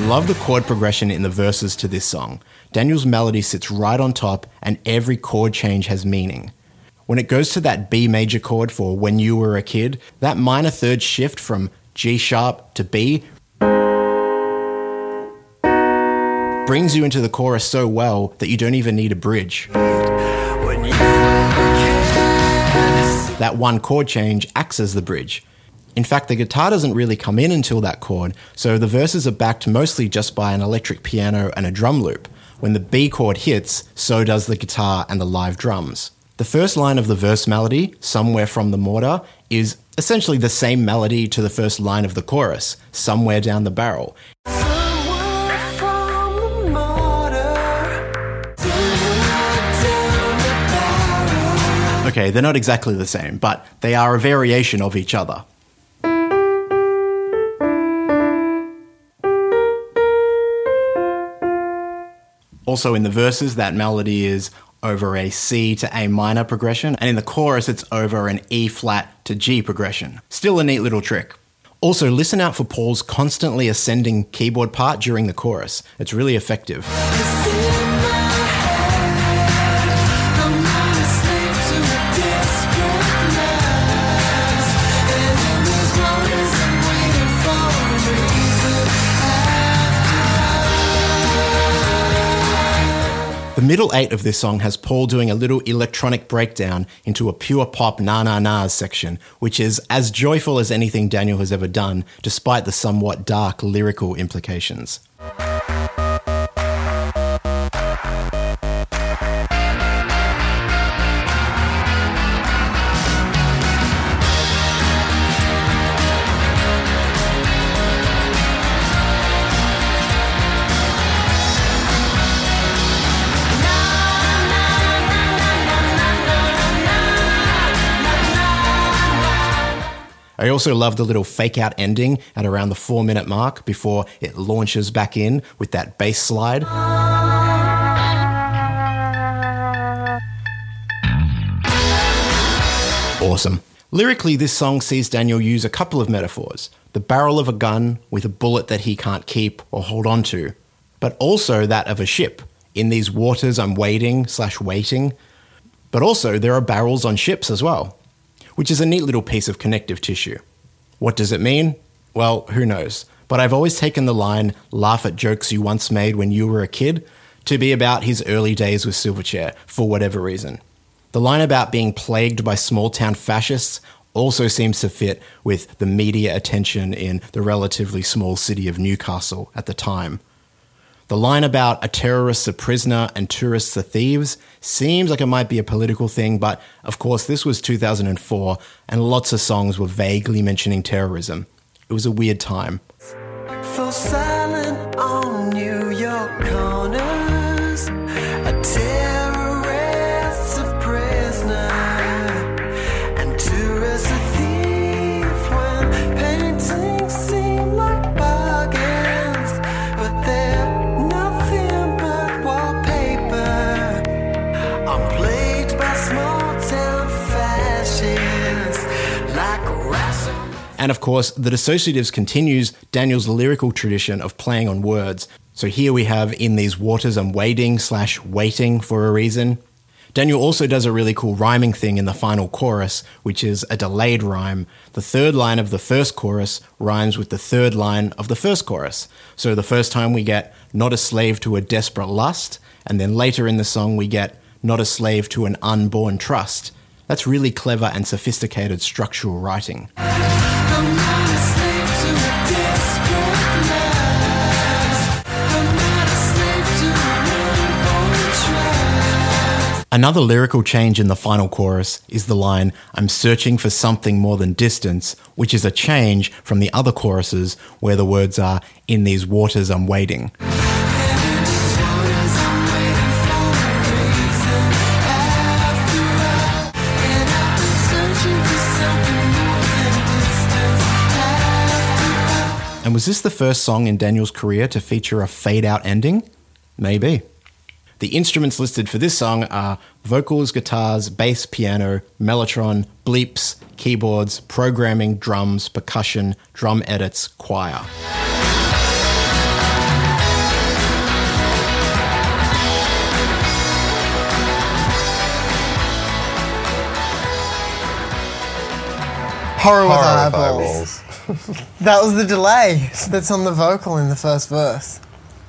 Love the chord progression in the verses to this song. Daniel's melody sits right on top, and every chord change has meaning. When it goes to that B major chord for When You Were a Kid, that minor third shift from G sharp to B brings you into the chorus so well that you don't even need a bridge. When you were a kid. That one chord change acts as the bridge. In fact, the guitar doesn't really come in until that chord, so the verses are backed mostly just by an electric piano and a drum loop. When the B chord hits, so does the guitar and the live drums. The first line of the verse melody, Somewhere from the Mortar, is essentially the same melody to the first line of the chorus, Somewhere Down the Barrel. Somewhere from the mortar, somewhere down the barrel. Okay, they're not exactly the same, but they are a variation of each other. Also, in the verses, that melody is over a C to A minor progression, and in the chorus, it's over an E flat to G progression. Still a neat little trick. Also, listen out for Paul's constantly ascending keyboard part during the chorus. It's really effective. The middle eight of this song has Paul doing a little electronic breakdown into a pure pop na na na's section, which is as joyful as anything Daniel has ever done, despite the somewhat dark lyrical implications. I also love the little fake out ending at around the four minute mark before it launches back in with that bass slide. Awesome. Lyrically, this song sees Daniel use a couple of metaphors the barrel of a gun with a bullet that he can't keep or hold on to, but also that of a ship. In these waters, I'm waiting slash waiting. But also, there are barrels on ships as well, which is a neat little piece of connective tissue. What does it mean? Well, who knows? But I've always taken the line, laugh at jokes you once made when you were a kid, to be about his early days with Silverchair, for whatever reason. The line about being plagued by small town fascists also seems to fit with the media attention in the relatively small city of Newcastle at the time. The line about a terrorist's a prisoner and tourists are thieves seems like it might be a political thing, but of course, this was 2004 and lots of songs were vaguely mentioning terrorism. It was a weird time. And of course, the Dissociatives continues Daniel's lyrical tradition of playing on words. So here we have in these waters I'm waiting slash waiting for a reason. Daniel also does a really cool rhyming thing in the final chorus, which is a delayed rhyme. The third line of the first chorus rhymes with the third line of the first chorus. So the first time we get not a slave to a desperate lust, and then later in the song we get not a slave to an unborn trust. That's really clever and sophisticated structural writing. Another lyrical change in the final chorus is the line, I'm searching for something more than distance, which is a change from the other choruses where the words are, In these waters I'm waiting. And was this the first song in Daniel's career to feature a fade out ending? Maybe. The instruments listed for this song are vocals, guitars, bass, piano, mellotron, bleeps, keyboards, programming, drums, percussion, drum edits, choir. Horror with Horror with eyeballs. That was the delay that's on the vocal in the first verse.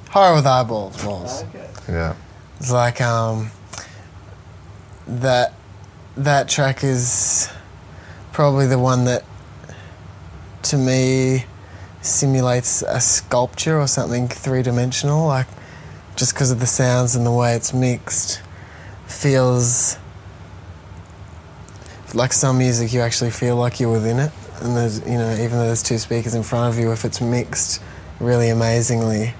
Horror with eyeballs was. Yeah. It's like um that that track is probably the one that to me simulates a sculpture or something three dimensional, like just because of the sounds and the way it's mixed feels like some music you actually feel like you're within it and there's you know even though there's two speakers in front of you if it's mixed really amazingly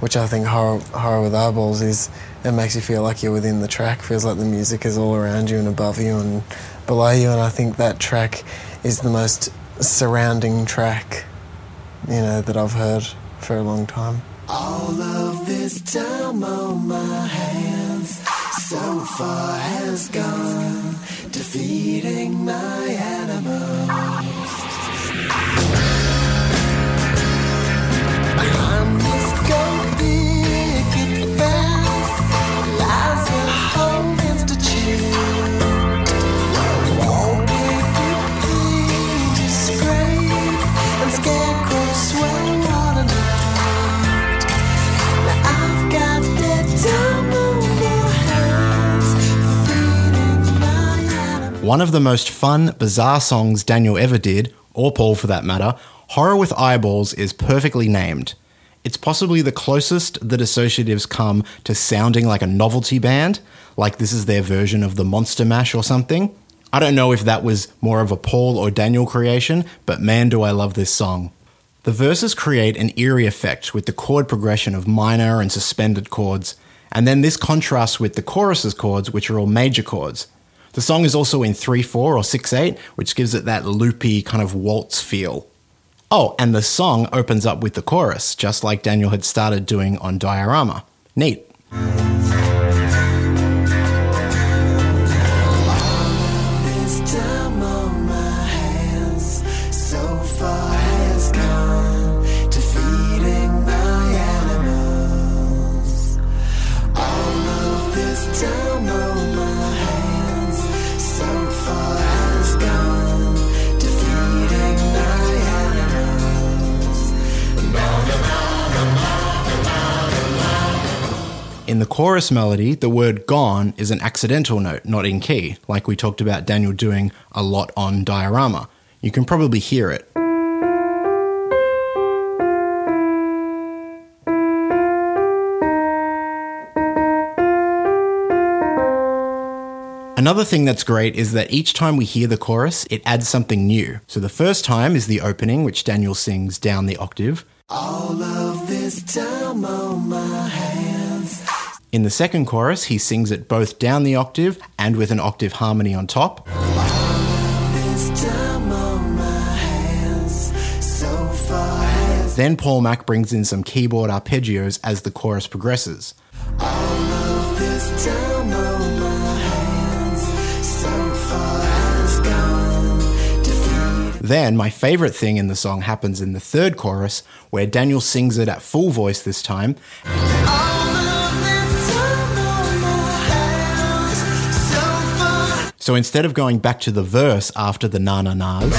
which I think horror, horror with eyeballs is it makes you feel like you're within the track. Feels like the music is all around you and above you and below you. And I think that track is the most surrounding track you know that I've heard for a long time. All of this time on my hands so far has gone, defeating my animals. One of the most fun, bizarre songs Daniel ever did, or Paul for that matter, Horror with Eyeballs is perfectly named. It's possibly the closest the Dissociatives come to sounding like a novelty band, like this is their version of the Monster Mash or something. I don't know if that was more of a Paul or Daniel creation, but man, do I love this song. The verses create an eerie effect with the chord progression of minor and suspended chords, and then this contrasts with the chorus's chords, which are all major chords. The song is also in 3 4 or 6 8, which gives it that loopy kind of waltz feel. Oh, and the song opens up with the chorus, just like Daniel had started doing on Diorama. Neat. In the chorus melody, the word gone is an accidental note, not in key, like we talked about Daniel doing a lot on Diorama. You can probably hear it. Another thing that's great is that each time we hear the chorus, it adds something new. So the first time is the opening, which Daniel sings down the octave. All of this time on my. In the second chorus, he sings it both down the octave and with an octave harmony on top. On hands, so Then Paul Mac brings in some keyboard arpeggios as the chorus progresses. all of this time on my hands, so far has gone to feed. Then, my favorite thing in the song happens in the third chorus, where Daniel sings it at full voice this time, so instead of going back to the verse after the na na nas,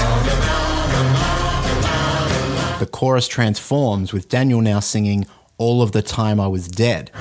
the chorus transforms with Daniel now singing All of the Time I Was Dead.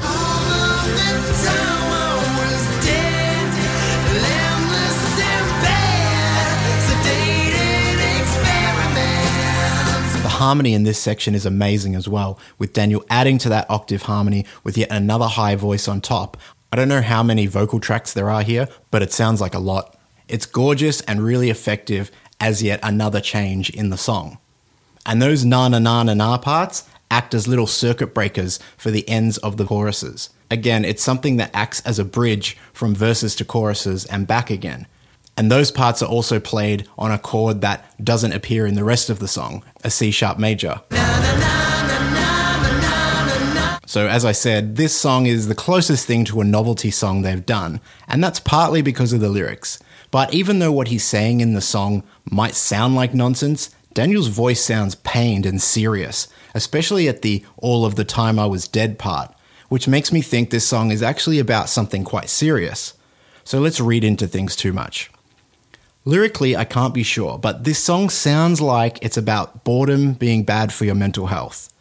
Harmony in this section is amazing as well, with Daniel adding to that octave harmony with yet another high voice on top. I don't know how many vocal tracks there are here, but it sounds like a lot. It's gorgeous and really effective as yet another change in the song. And those na na na na na parts act as little circuit breakers for the ends of the choruses. Again, it's something that acts as a bridge from verses to choruses and back again. And those parts are also played on a chord that doesn't appear in the rest of the song, a C sharp major. So, as I said, this song is the closest thing to a novelty song they've done, and that's partly because of the lyrics. But even though what he's saying in the song might sound like nonsense, Daniel's voice sounds pained and serious, especially at the all of the time I was dead part, which makes me think this song is actually about something quite serious. So let's read into things too much. Lyrically, I can't be sure, but this song sounds like it's about boredom being bad for your mental health.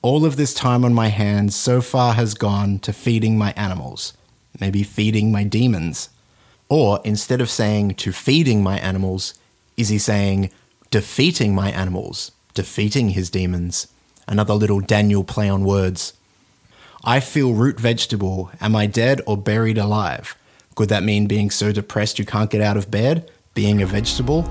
All of this time on my hands so far has gone to feeding my animals, maybe feeding my demons. Or instead of saying to feeding my animals, is he saying defeating my animals, defeating his demons? Another little Daniel play on words. I feel root vegetable. Am I dead or buried alive? Could that mean being so depressed you can't get out of bed? Being a vegetable?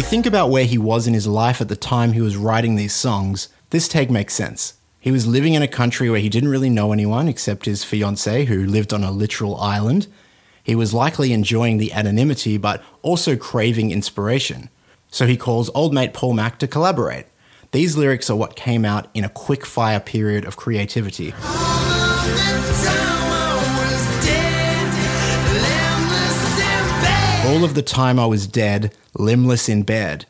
You think about where he was in his life at the time he was writing these songs, this take makes sense. He was living in a country where he didn't really know anyone except his fiancee, who lived on a literal island. He was likely enjoying the anonymity, but also craving inspiration. So he calls old mate Paul Mac to collaborate. These lyrics are what came out in a quick fire period of creativity. All of the time I was dead, limbless in bed.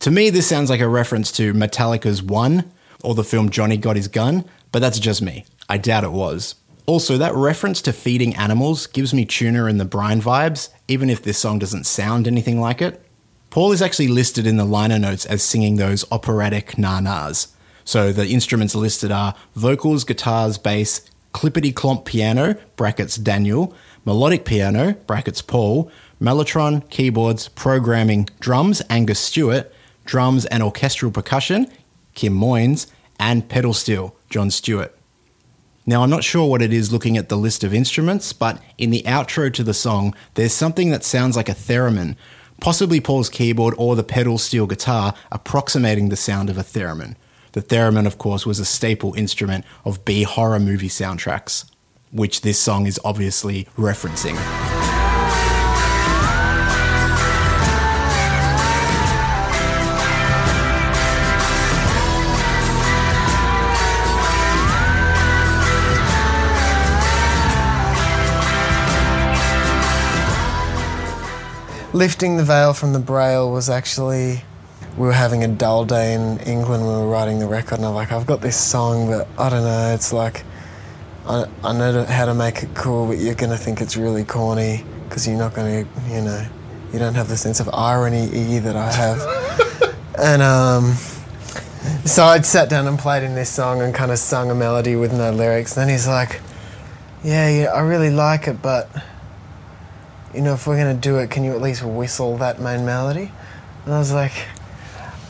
To me, this sounds like a reference to Metallica's One or the film Johnny Got His Gun, but that's just me. I doubt it was. Also, that reference to feeding animals gives me Tuna in the Brine vibes, even if this song doesn't sound anything like it. Paul is actually listed in the liner notes as singing those operatic na-nas. So the instruments listed are vocals, guitars, bass, clippity clomp piano, brackets Daniel, melodic piano, brackets Paul, mellotron, keyboards, programming, drums, Angus Stewart, drums and orchestral percussion, Kim Moyes, and pedal steel, John Stewart. Now, I'm not sure what it is looking at the list of instruments, but in the outro to the song, there's something that sounds like a theremin. possibly Paul's keyboard or the pedal steel guitar approximating the sound of a theremin. The theremin, of course, was a staple instrument of B horror movie soundtracks, which this song is obviously referencing. Lifting the veil from the braille was actually we were having a dull day in England when we were writing the record, and I'm like, I've got this song, but I don't know. It's like I, I know how to make it cool, but you're gonna think it's really corny because you're not gonna, you know, you don't have the sense of irony e that I have. and um, so I'd sat down and played in this song and kind of sung a melody with no lyrics. And Then he's like, "Yeah, yeah, I really like it, but." You know, if we're going to do it, can you at least whistle that main melody? And I was like,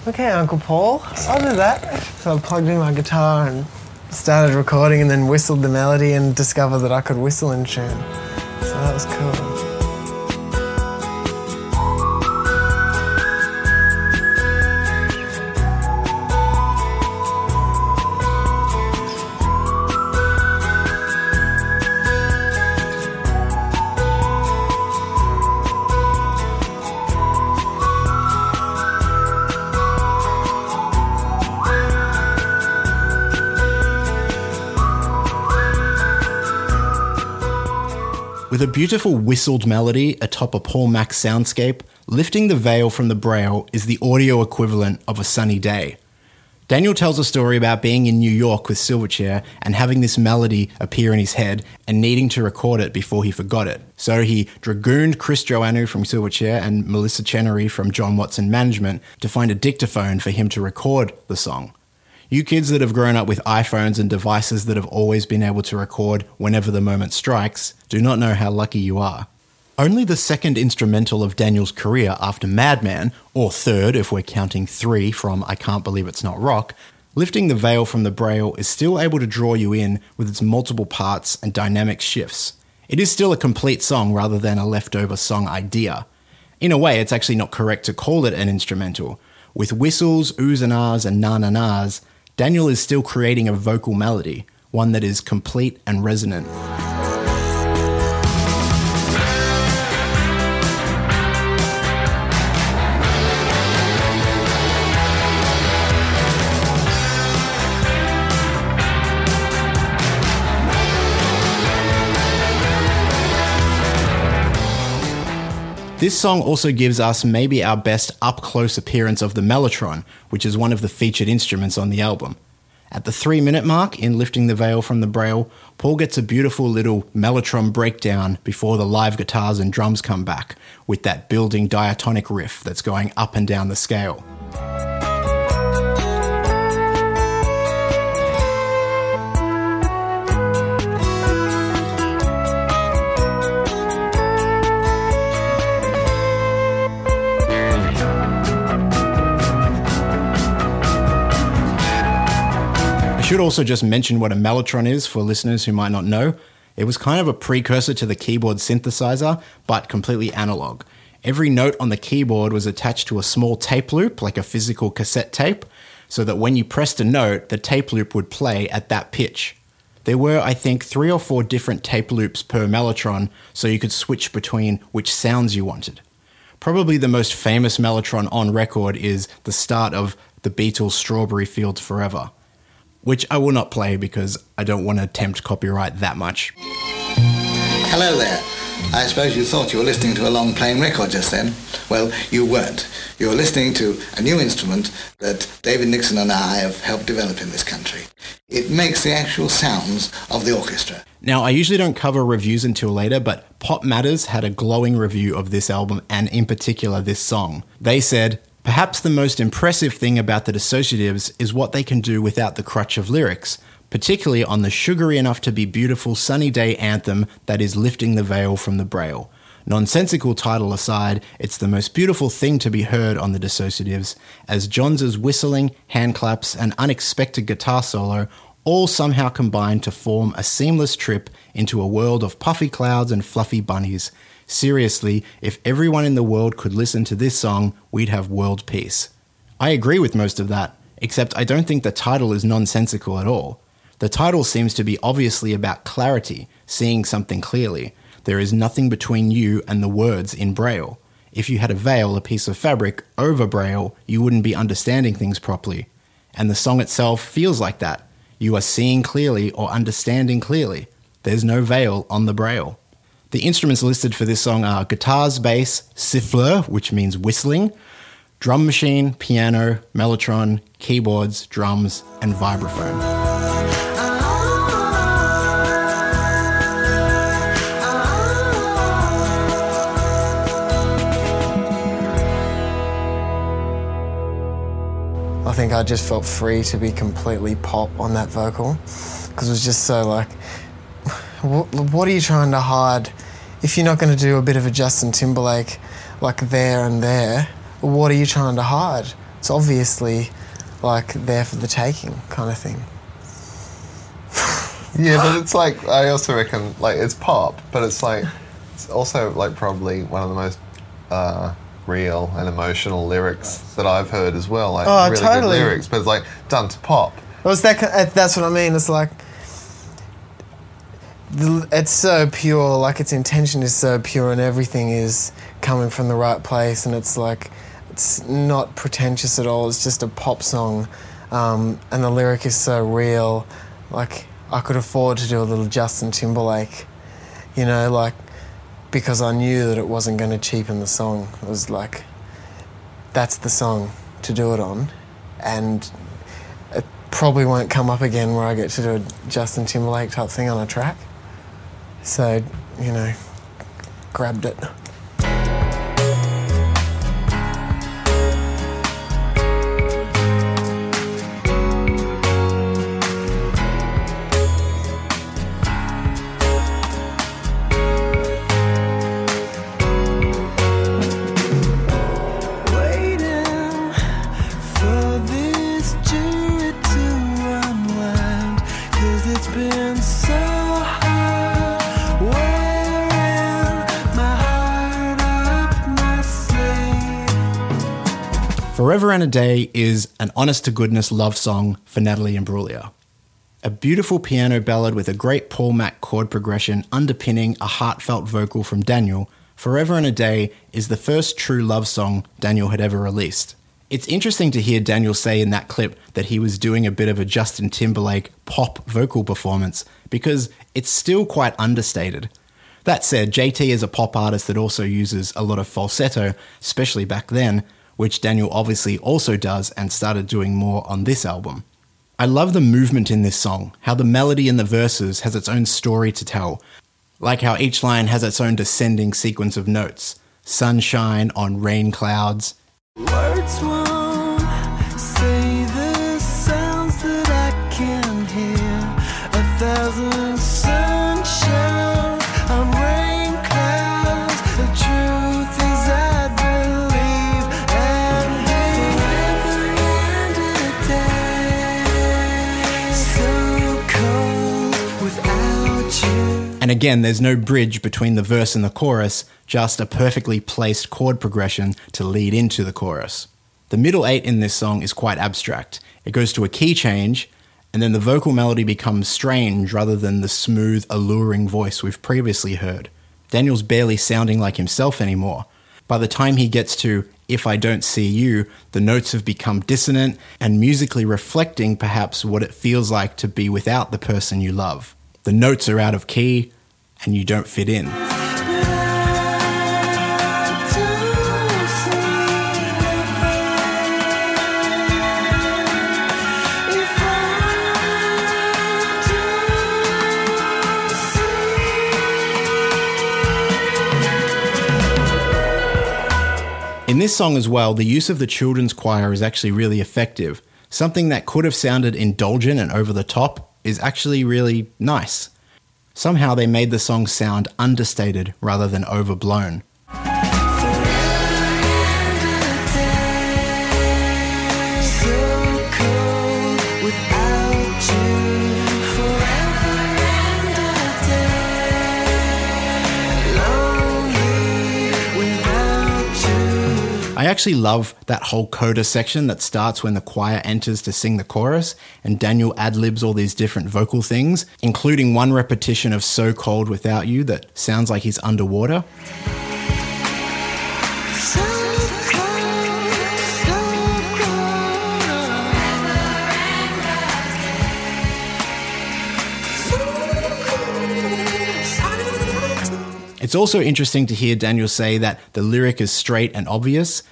okay, Uncle Paul, I'll do that. So I plugged in my guitar and started recording and then whistled the melody and discovered that I could whistle in tune. So that was cool. A beautiful whistled melody atop a Paul Mac soundscape, lifting the veil from the braille is the audio equivalent of a sunny day. Daniel tells a story about being in New York with Silverchair and having this melody appear in his head and needing to record it before he forgot it. So he dragooned Chris Joannou from Silverchair and Melissa Chenery from John Watson Management to find a dictaphone for him to record the song. You kids that have grown up with iPhones and devices that have always been able to record whenever the moment strikes do not know how lucky you are. Only the second instrumental of Daniel's career after Madman, or third if we're counting three from I Can't Believe It's Not Rock, lifting the veil from the braille is still able to draw you in with its multiple parts and dynamic shifts. It is still a complete song rather than a leftover song idea. In a way, it's actually not correct to call it an instrumental. With whistles, oohs and ahs, and na na nas, Daniel is still creating a vocal melody, one that is complete and resonant. This song also gives us maybe our best up close appearance of the Mellotron, which is one of the featured instruments on the album. At the three minute mark in Lifting the Veil from the Braille, Paul gets a beautiful little Mellotron breakdown before the live guitars and drums come back, with that building diatonic riff that's going up and down the scale. Should also just mention what a mellotron is for listeners who might not know. It was kind of a precursor to the keyboard synthesizer, but completely analog. Every note on the keyboard was attached to a small tape loop, like a physical cassette tape, so that when you pressed a note, the tape loop would play at that pitch. There were, I think, three or four different tape loops per mellotron, so you could switch between which sounds you wanted. Probably the most famous mellotron on record is the start of the Beatles' Strawberry Fields Forever, which I will not play because I don't want to tempt copyright that much. Hello there. I suppose you thought you were listening to a long playing record just then. Well, you weren't. You were listening to a new instrument that David Nixon and I have helped develop in this country. It makes the actual sounds of the orchestra. Now, I usually don't cover reviews until later, but Pop Matters had a glowing review of this album and, in particular, this song. They said, Perhaps the most impressive thing about the Dissociatives is what they can do without the crutch of lyrics, particularly on the sugary enough to be beautiful sunny day anthem that is lifting the veil from the braille. Nonsensical title aside, it's the most beautiful thing to be heard on the Dissociatives, as Johns' whistling, hand claps, and unexpected guitar solo all somehow combine to form a seamless trip into a world of puffy clouds and fluffy bunnies, Seriously, if everyone in the world could listen to this song, we'd have world peace. I agree with most of that, except I don't think the title is nonsensical at all. The title seems to be obviously about clarity, seeing something clearly. There is nothing between you and the words in Braille. If you had a veil, a piece of fabric, over Braille, you wouldn't be understanding things properly. And the song itself feels like that. You are seeing clearly or understanding clearly. There's no veil on the Braille. The instruments listed for this song are guitars, bass, siffleur, which means whistling, drum machine, piano, mellotron, keyboards, drums, and vibraphone. I think I just felt free to be completely pop on that vocal because it was just so like, what, what are you trying to hide? If you're not going to do a bit of a Justin Timberlake like there and there, what are you trying to hide? It's obviously like there for the taking kind of thing. Yeah, but it's like I also reckon like it's pop, but it's like it's also like probably one of the most uh, real and emotional lyrics that I've heard as well. Like Oh, really totally. good lyrics, but it's like done to pop. Well, it's that, uh, that's what I mean. It's like it's so pure. Like its intention is so pure, and everything is coming from the right place. And it's like it's not pretentious at all. It's just a pop song, um, and the lyric is so real. Like I could afford to do a little Justin Timberlake, you know, like because I knew that it wasn't going to cheapen the song. It was like that's the song to do it on, and it probably won't come up again where I get to do a Justin Timberlake type thing on a track. So, you know, grabbed it. Forever and a Day is an honest to goodness love song for Natalie Imbruglia. A beautiful piano ballad with a great Paul Mac chord progression underpinning a heartfelt vocal from Daniel, Forever and a Day is the first true love song Daniel had ever released. It's interesting to hear Daniel say in that clip that he was doing a bit of a Justin Timberlake pop vocal performance because it's still quite understated. That said, JT is a pop artist that also uses a lot of falsetto, especially back then, which Daniel obviously also does and started doing more on this album. I love the movement in this song, how the melody in the verses has its own story to tell, like how each line has its own descending sequence of notes. Sunshine on rain clouds, Words And again, there's no bridge between the verse and the chorus, just a perfectly placed chord progression to lead into the chorus. The middle eight in this song is quite abstract. It goes to a key change, and then the vocal melody becomes strange rather than the smooth, alluring voice we've previously heard. Daniel's barely sounding like himself anymore. By the time he gets to If I Don't See You, the notes have become dissonant and musically reflecting perhaps what it feels like to be without the person you love. The notes are out of key and you don't fit in. In this song as well, the use of the children's choir is actually really effective. Something that could have sounded indulgent and over the top is actually really nice. Somehow they made the song sound understated rather than overblown. Actually love that whole coda section that starts when the choir enters to sing the chorus, and Daniel ad libs all these different vocal things, including one repetition of So Cold Without You that sounds like he's underwater. It's also interesting to hear Daniel say that the lyric is straight and obvious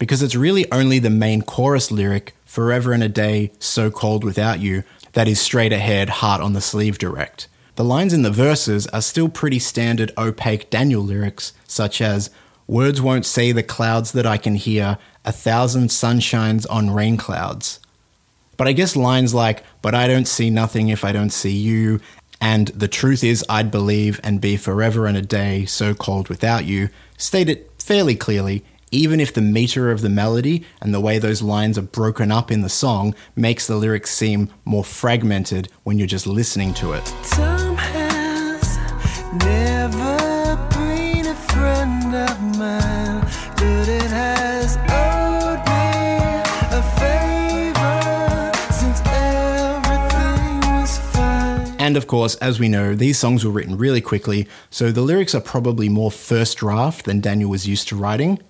because it's really only the main chorus lyric, Forever and a Day, So Cold Without You, that is straight ahead, heart on the sleeve direct. The lines in the verses are still pretty standard opaque Daniel lyrics, such as, Words won't say the clouds that I can hear, a thousand sunshines on rain clouds. But I guess lines like, But I don't see nothing if I don't see you, and The truth is I'd believe and be forever and a day so cold without you state it fairly clearly, even if the meter of the melody and the way those lines are broken up in the song makes the lyrics seem more fragmented when you're just listening to it. Time has never been a friend of mine, but it has owed me a favor since everything was fine. And of course, as we know, these songs were written really quickly, so the lyrics are probably more first draft than Daniel was used to writing.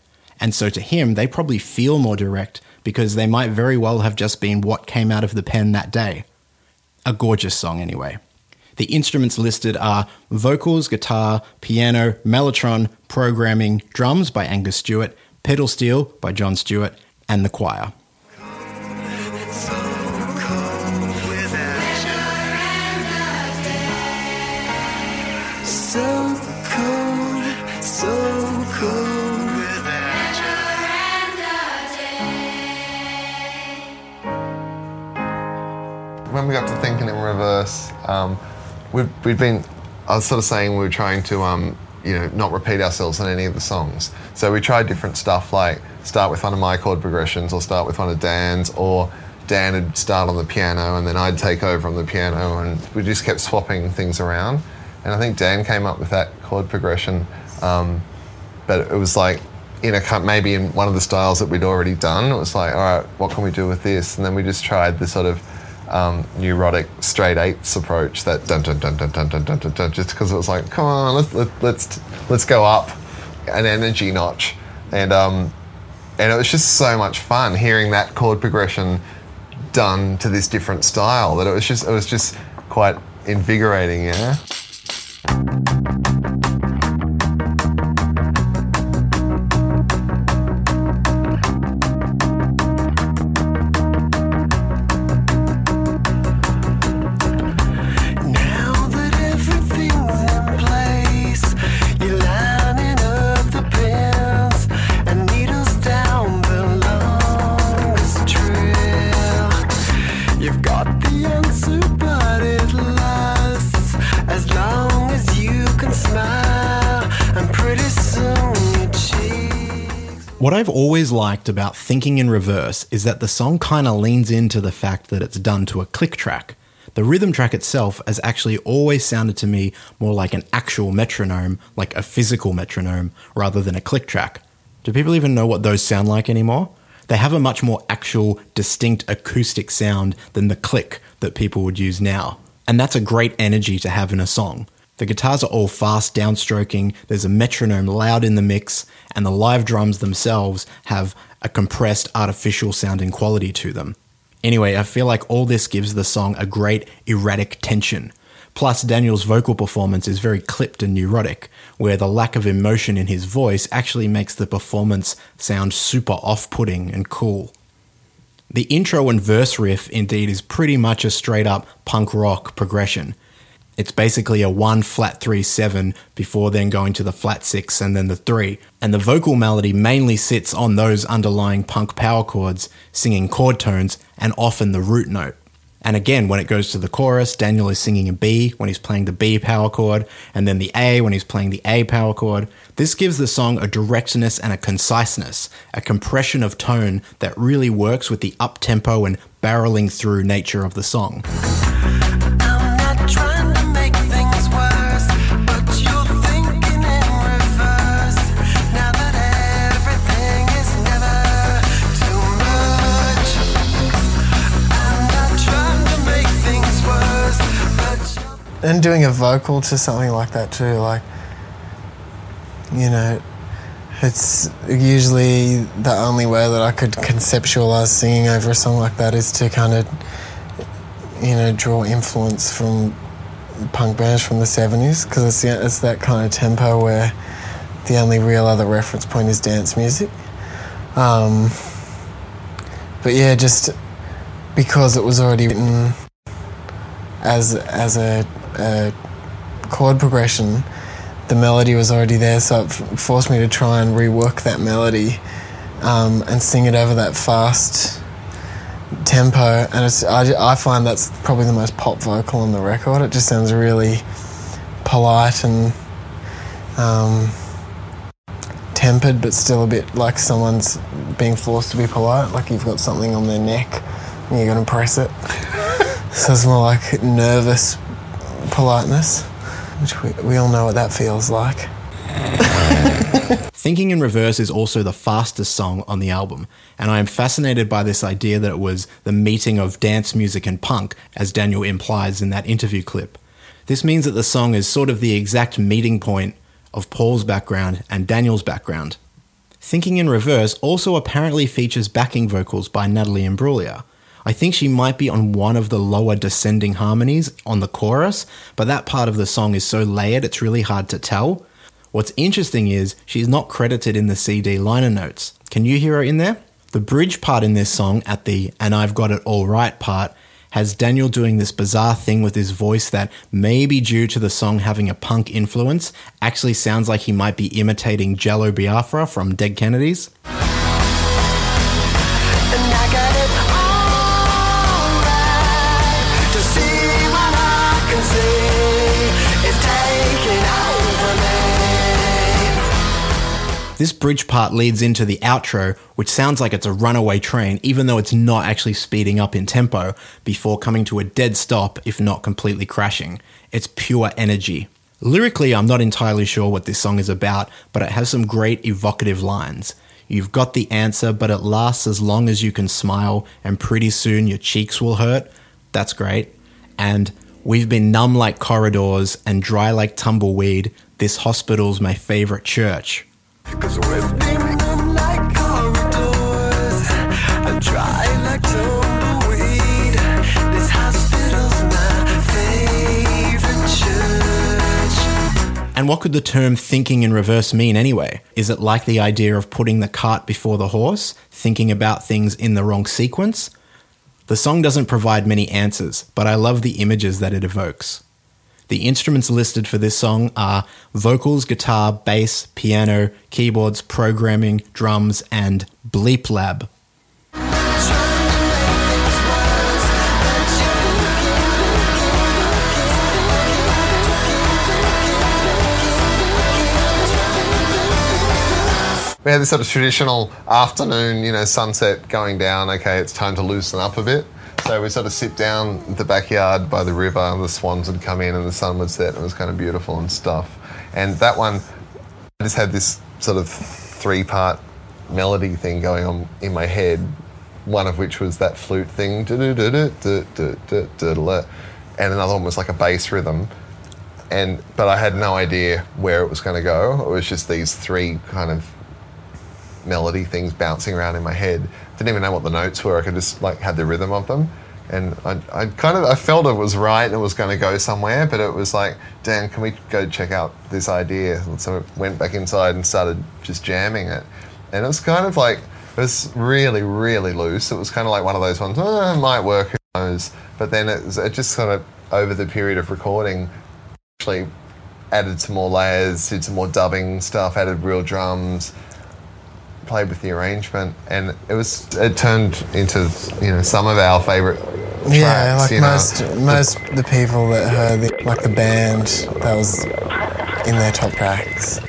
And so to him, they probably feel more direct because they might very well have just been what came out of the pen that day. A gorgeous song, anyway. The instruments listed are vocals, guitar, piano, mellotron, programming, drums by Angus Stewart, pedal steel by John Stewart, and the choir. Um, we'd, we'd been, I was sort of saying we were trying to, um, you know, not repeat ourselves on any of the songs. So we tried different stuff like start with one of my chord progressions or start with one of Dan's or Dan would start on the piano and then I'd take over on the piano and we just kept swapping things around. And I think Dan came up with that chord progression, um, but it was like, in a maybe in one of the styles that we'd already done, it was like, all right, what can we do with this? And then we just tried the sort of um, neurotic straight eighths approach that dun dun dun dun dun dun dun dun, dun just because it was like, come on, let's let, let's let's go up an energy notch, and um, and it was just so much fun hearing that chord progression done to this different style that it was just it was just quite invigorating, yeah. What I've always liked about Thinking in Reverse is that the song kind of leans into the fact that it's done to a click track. The rhythm track itself has actually always sounded to me more like an actual metronome, like a physical metronome, rather than a click track. Do people even know what those sound like anymore? They have a much more actual, distinct acoustic sound than the click that people would use now. And that's a great energy to have in a song. The guitars are all fast downstroking, there's a metronome loud in the mix, and the live drums themselves have a compressed, artificial sounding quality to them. Anyway, I feel like all this gives the song a great erratic tension. Plus, Daniel's vocal performance is very clipped and neurotic, where the lack of emotion in his voice actually makes the performance sound super off putting and cool. The intro and verse riff, indeed, is pretty much a straight up punk rock progression. It's basically a 1 flat 3 7 before then going to the flat 6 and then the 3. And the vocal melody mainly sits on those underlying punk power chords, singing chord tones and often the root note. And again, when it goes to the chorus, Daniel is singing a B when he's playing the B power chord, and then the A when he's playing the A power chord. This gives the song a directness and a conciseness, a compression of tone that really works with the up tempo and barreling through nature of the song. And doing a vocal to something like that too, like you know, it's usually the only way that I could conceptualize singing over a song like that is to kind of you know draw influence from punk bands from the 70s because it's, it's that kind of tempo where the only real other reference point is dance music. Um, but yeah, just because it was already written as as a, a chord progression, the melody was already there, so it f- forced me to try and rework that melody um, and sing it over that fast tempo. And I, I find that's probably the most pop vocal on the record. It just sounds really polite and um, tempered, but still a bit like someone's being forced to be polite. Like you've got something on their neck and you're going to press it. so it's more like nervous politeness, which we, we all know what that feels like. Thinking in Reverse is also the fastest song on the album, and I am fascinated by this idea that it was the meeting of dance music and punk, as Daniel implies in that interview clip. This means that the song is sort of the exact meeting point of Paul's background and Daniel's background. Thinking in Reverse also apparently features backing vocals by Natalie Imbruglia. I think she might be on one of the lower descending harmonies on the chorus, but that part of the song is so layered it's really hard to tell. What's interesting is she's not credited in the CD liner notes. Can you hear her in there? The bridge part in this song at the and I've got it all right part has Daniel doing this bizarre thing with his voice that maybe due to the song having a punk influence actually sounds like he might be imitating Jello Biafra from Dead Kennedys. This bridge part leads into the outro, which sounds like it's a runaway train, even though it's not actually speeding up in tempo, before coming to a dead stop, if not completely crashing. It's pure energy. Lyrically, I'm not entirely sure what this song is about, but it has some great evocative lines. You've got the answer, but it lasts as long as you can smile, and pretty soon your cheeks will hurt. That's great. And we've been numb like corridors and dry like tumbleweed. This hospital's my favorite church. Cause we've been like corridors and dry like tumbleweed. This hospital's my favorite church. And what could the term thinking in reverse mean anyway? Is it like the idea of putting the cart before the horse, thinking about things in the wrong sequence? The song doesn't provide many answers, but I love the images that it evokes. The instruments listed for this song are vocals, guitar, bass, piano, keyboards, programming, drums, and Bleep Lab. We had this sort of traditional afternoon, you know, sunset going down. Okay, it's time to loosen up a bit. So we sort of sit down the backyard by the river, the swans would come in and the sun would set, and it was kind of beautiful and stuff. And that one, I just had this sort of three part melody thing going on in my head, one of which was that flute thing, and another one was like a bass rhythm. And but I had no idea where it was going to go. It was just these three kind of melody things bouncing around in my head. Didn't even know what the notes were. I could just like had the rhythm of them, and I, I kind of I felt it was right and it was going to go somewhere. But it was like, Dan, can we go check out this idea? And so I went back inside and started just jamming it, and it was kind of like it was really really loose. It was kind of like one of those ones. Oh, it might work. Who knows? But then it, it just kind of over the period of recording actually added some more layers, did some more dubbing stuff, added real drums, played with the arrangement, and it was it turned into you know some of our favorite tracks. Yeah, like you know. most most the people that heard the, like the band that was in their top tracks.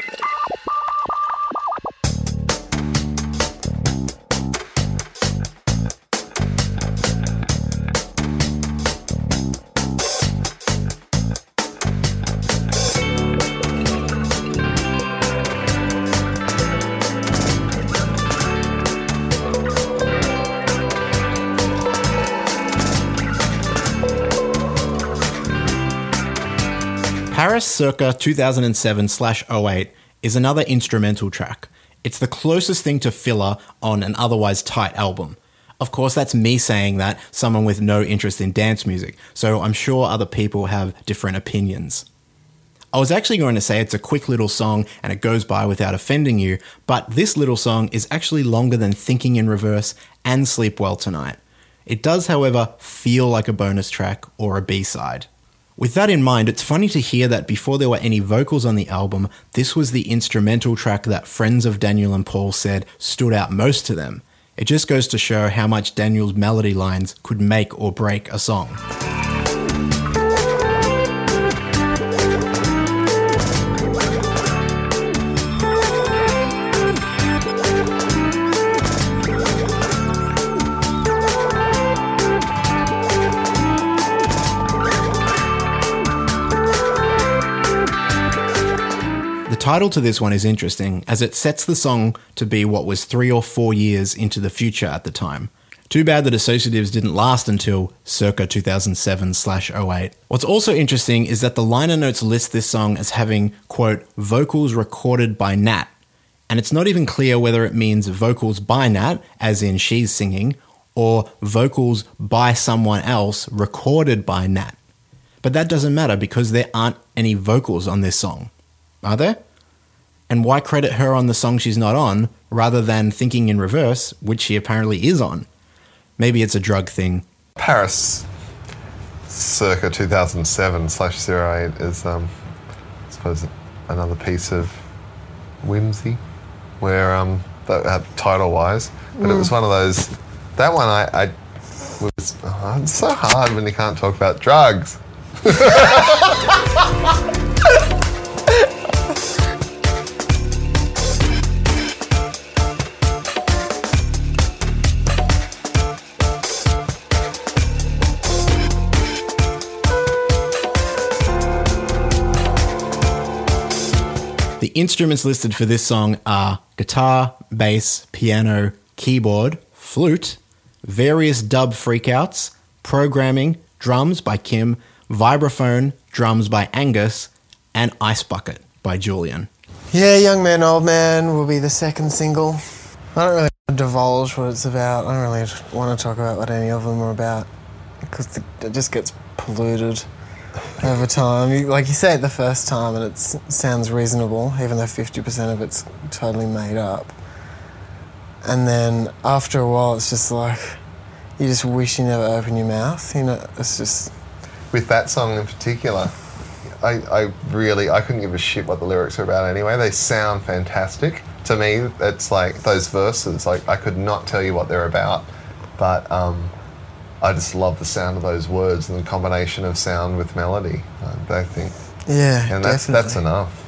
Circa 2007 slash 08 is another instrumental track. It's the closest thing to filler on an otherwise tight album. Of course, that's me saying that, someone with no interest in dance music, so I'm sure other people have different opinions. I was actually going to say it's a quick little song and it goes by without offending you, but this little song is actually longer than Thinking in Reverse and Sleep Well Tonight. It does, however, feel like a bonus track or a B side. With that in mind, it's funny to hear that before there were any vocals on the album, this was the instrumental track that friends of Daniel and Paul said stood out most to them. It just goes to show how much Daniel's melody lines could make or break a song. Title to this one is interesting as it sets the song to be what was three or four years into the future at the time. Too bad that Dissociatives didn't last until circa 2007 08. What's also interesting is that the liner notes list this song as having, quote, vocals recorded by Nat. And it's not even clear whether it means vocals by Nat, as in she's singing, or vocals by someone else recorded by Nat. But that doesn't matter because there aren't any vocals on this song. Are there? And why credit her on the song she's not on rather than thinking in reverse, which she apparently is on? Maybe it's a drug thing. Paris, circa 2007 slash 08 is, um, I suppose, another piece of whimsy, where um, that, uh, title-wise, but it was one of those. That one I, I was. Oh, it's so hard when you can't talk about drugs. instruments listed for this song are guitar, bass, piano, keyboard, flute, various dub freakouts, programming, drums by Kim, vibraphone, drums by Angus, and Ice Bucket by Julian. Yeah, Young Man, Old Man will be the second single. I don't really divulge what it's about. I don't really want to talk about what any of them are about because it just gets polluted over time. You, like you say it the first time and it sounds reasonable, even though 50% of it's totally made up. And then after a while, it's just like you just wish you never opened your mouth. You know, it's just. with that song in particular, I, I really I couldn't give a shit what the lyrics are about anyway. They sound fantastic. To me, it's like those verses. Like I could not tell you what they're about, but um, I just love the sound of those words and the combination of sound with melody. I think, Yeah, and that's definitely. that's enough.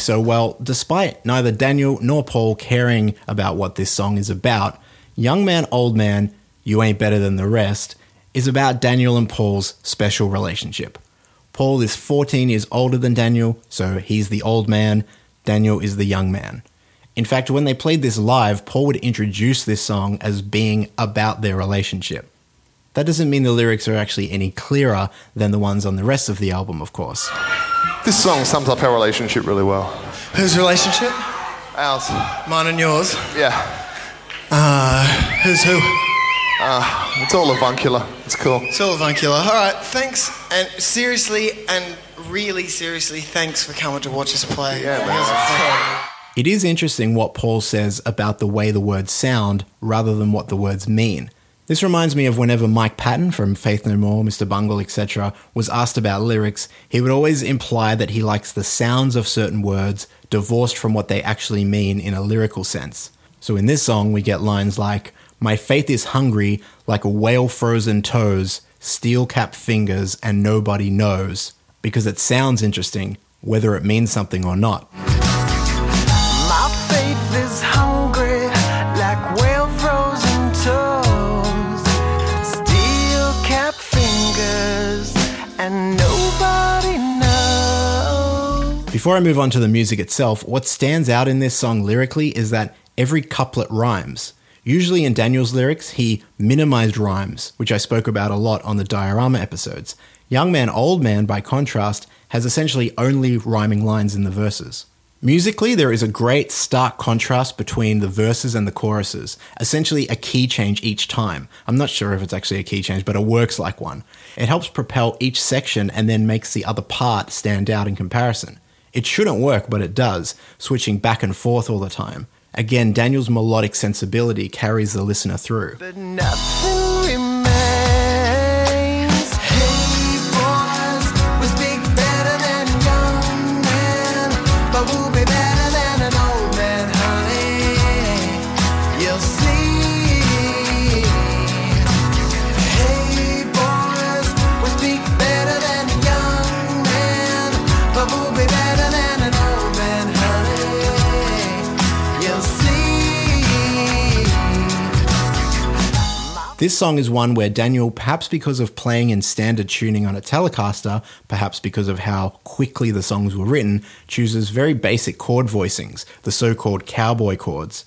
So well, despite neither Daniel nor Paul caring about what this song is about, Young Man, Old Man, You Ain't Better Than the Rest is about Daniel and Paul's special relationship. Paul is 14 years older than Daniel, so he's the old man, Daniel is the young man. In fact, when they played this live, Paul would introduce this song as being about their relationship. That doesn't mean the lyrics are actually any clearer than the ones on the rest of the album, of course. This song sums up our relationship really well. Whose relationship? Ours. Mine and yours. Yeah. Uh, who's who? Uh, it's all avuncular. It's cool. It's all avuncular. All right, thanks. And seriously, and really seriously, thanks for coming to watch us play. Yeah, man. guys are fun. It is interesting what Paul says about the way the words sound rather than what the words mean. This reminds me of whenever Mike Patton from Faith No More, Mr. Bungle, etc., was asked about lyrics, he would always imply that he likes the sounds of certain words divorced from what they actually mean in a lyrical sense. So in this song, we get lines like, My faith is hungry like a whale frozen toes, steel cap fingers, and nobody knows, because it sounds interesting whether it means something or not. My faith is hungry Before I move on to the music itself, what stands out in this song lyrically is that every couplet rhymes. Usually in Daniel's lyrics, he minimized rhymes, which I spoke about a lot on the Diorama episodes. Young Man, Old Man, by contrast, has essentially only rhyming lines in the verses. Musically, there is a great stark contrast between the verses and the choruses, essentially a key change each time. I'm not sure if it's actually a key change, but it works like one. It helps propel each section and then makes the other part stand out in comparison. It shouldn't work, but it does, switching back and forth all the time. Again, Daniel's melodic sensibility carries the listener through. This song is one where Daniel, perhaps because of playing in standard tuning on a Telecaster, perhaps because of how quickly the songs were written, chooses very basic chord voicings, the so called cowboy chords.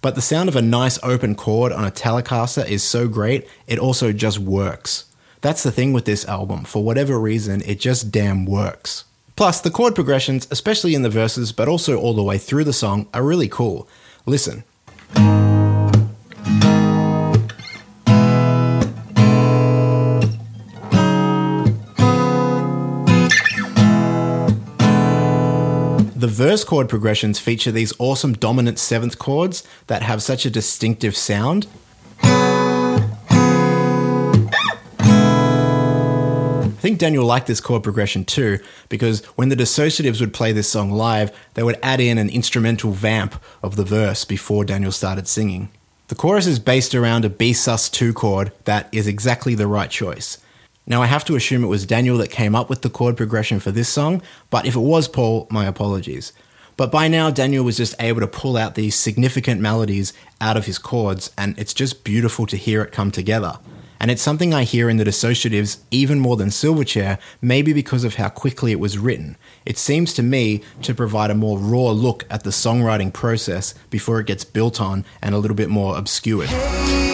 But the sound of a nice open chord on a Telecaster is so great, it also just works. That's the thing with this album, for whatever reason, it just damn works. Plus, the chord progressions, especially in the verses, but also all the way through the song, are really cool. Listen. Verse chord progressions feature these awesome dominant seventh chords that have such a distinctive sound. I think Daniel liked this chord progression too, because when the Dissociatives would play this song live, they would add in an instrumental vamp of the verse before Daniel started singing. The chorus is based around a B sus2 chord that is exactly the right choice. Now, I have to assume it was Daniel that came up with the chord progression for this song, but if it was Paul, my apologies. But by now, Daniel was just able to pull out these significant melodies out of his chords, and it's just beautiful to hear it come together. And it's something I hear in the Dissociatives even more than Silverchair, maybe because of how quickly it was written. It seems to me to provide a more raw look at the songwriting process before it gets built on and a little bit more obscured. Hey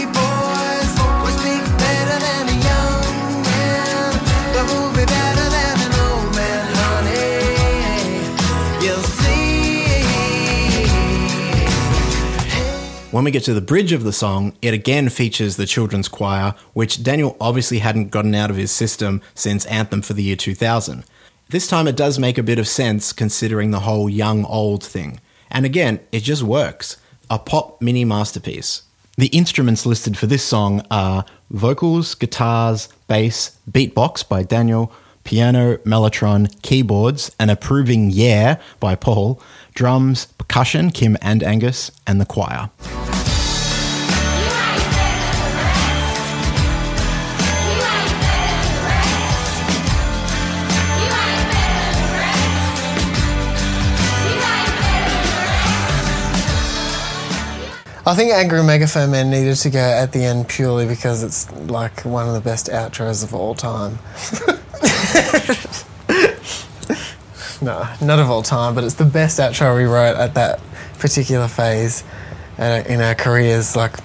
When we get to the bridge of the song, it again features the children's choir, which Daniel obviously hadn't gotten out of his system since Anthem for the year 2000. This time it does make a bit of sense considering the whole young old thing. And again, it just works. A pop mini masterpiece. The instruments listed for this song are vocals, guitars, bass, beatbox by Daniel, piano, mellotron, keyboards, an approving yeah by Paul, drums, percussion, Kim and Angus, and the choir. I think Angry Megaphone Man needed to go at the end purely because it's like one of the best outros of all time. no, not of all time, but it's the best outro we wrote at that particular phase uh, in our careers. Like,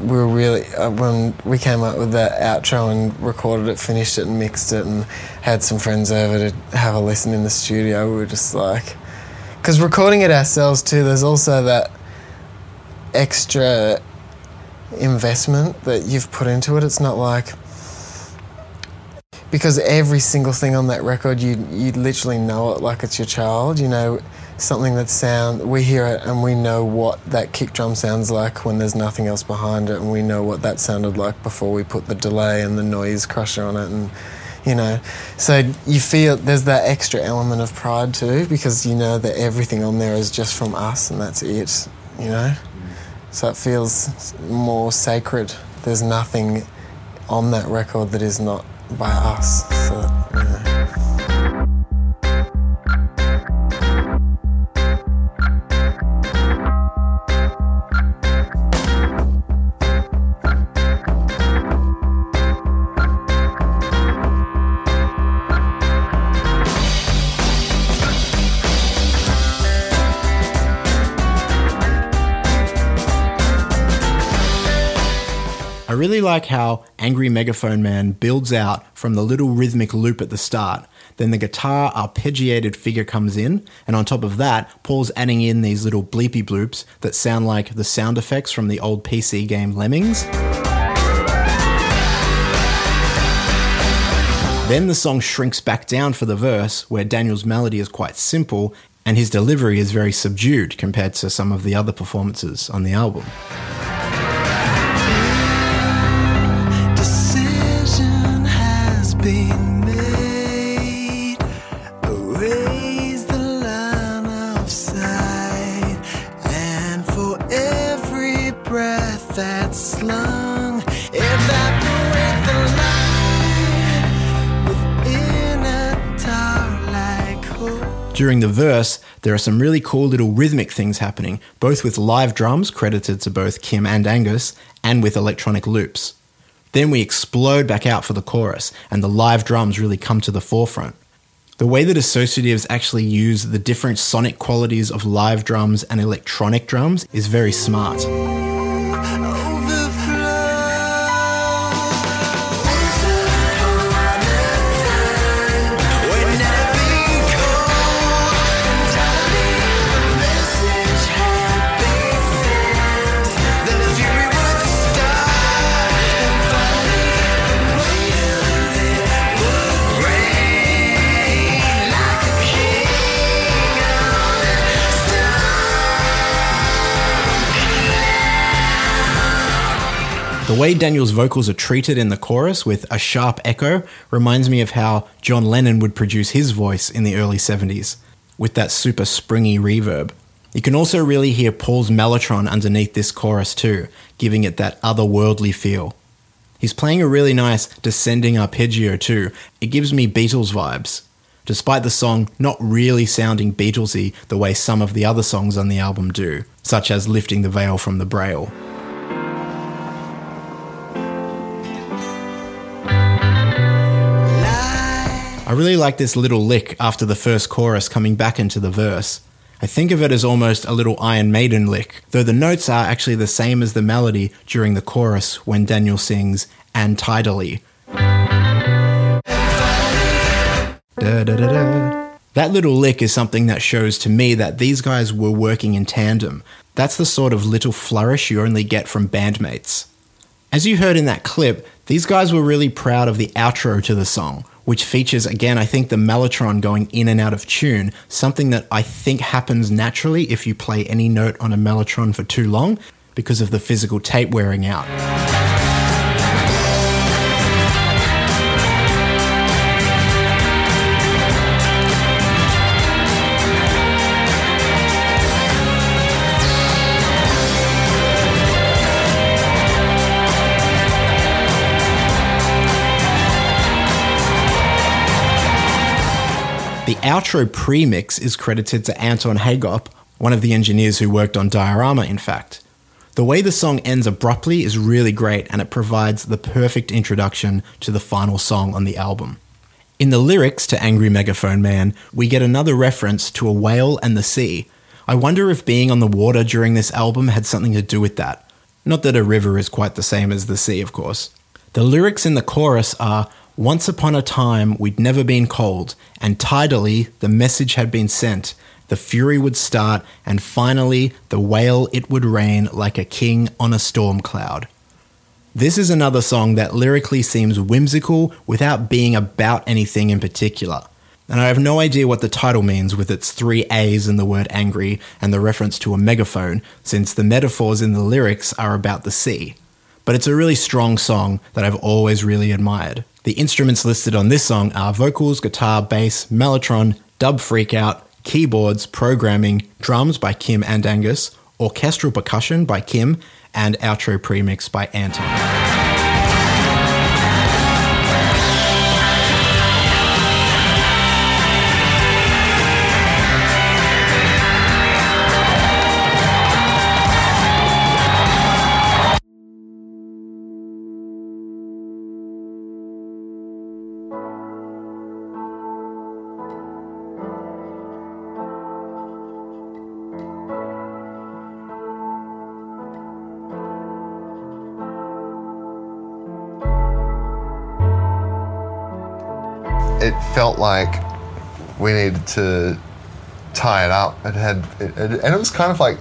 we were really, uh, when we came up with that outro and recorded it, finished it, and mixed it, and had some friends over to have a listen in the studio, we were just like, because recording it ourselves too, there's also that extra investment that you've put into it. It's not like because every single thing on that record, you you literally know it like it's your child. You know something that sound. We hear it and we know what that kick drum sounds like when there's nothing else behind it, and we know what that sounded like before we put the delay and the noise crusher on it, and you know. So you feel there's that extra element of pride too, because you know that everything on there is just from us, and that's it. You know. So it feels more sacred. There's nothing on that record that is not by us. So, really like how Angry Megaphone Man builds out from the little rhythmic loop at the start. Then the guitar arpeggiated figure comes in, and on top of that, Paul's adding in these little bleepy bloops that sound like the sound effects from the old PC game Lemmings. Then the song shrinks back down for the verse, where Daniel's melody is quite simple and his delivery is very subdued compared to some of the other performances on the album. During the verse, there are some really cool little rhythmic things happening, both with live drums credited to both Kim and Angus, and with electronic loops. Then we explode back out for the chorus, and the live drums really come to the forefront. The way that Dissociatives actually use the different sonic qualities of live drums and electronic drums is very smart. The way Daniel's vocals are treated in the chorus with a sharp echo reminds me of how John Lennon would produce his voice in the early 70s, with that super springy reverb. You can also really hear Paul's mellotron underneath this chorus too, giving it that otherworldly feel. He's playing a really nice descending arpeggio too. It gives me Beatles vibes, despite the song not really sounding Beatlesy the way some of the other songs on the album do, such as Lifting the Veil from the Braille. Really like this little lick after the first chorus coming back into the verse. I think of it as almost a little Iron Maiden lick, though the notes are actually the same as the melody during the chorus when Daniel sings and tidally. Da, da, da, da. That little lick is something that shows to me that these guys were working in tandem. That's the sort of little flourish you only get from bandmates. As you heard in that clip, these guys were really proud of the outro to the song, which features, again, I think the mellotron going in and out of tune, something that I think happens naturally if you play any note on a mellotron for too long because of the physical tape wearing out. The outro premix is credited to Anton Hagop, one of the engineers who worked on Diorama, in fact. The way the song ends abruptly is really great and it provides the perfect introduction to the final song on the album. In the lyrics to Angry Megaphone Man, we get another reference to a whale and the sea. I wonder if being on the water during this album had something to do with that. Not that a river is quite the same as the sea, of course. The lyrics in the chorus are Once upon a time we'd never been cold, and tidally the message had been sent. The fury would start, and finally the whale it would rain like a king on a storm cloud. This is another song that lyrically seems whimsical without being about anything in particular. And I have no idea what the title means with its three A's in the word angry and the reference to a megaphone, since the metaphors in the lyrics are about the sea. But it's a really strong song that I've always really admired. The instruments listed on this song are vocals, guitar, bass, mellotron, dub freakout, keyboards, programming, drums by Kim and Angus, orchestral percussion by Kim, and outro premix by Anton. Felt like we needed to tie it up. It had, it, it, and it was kind of like,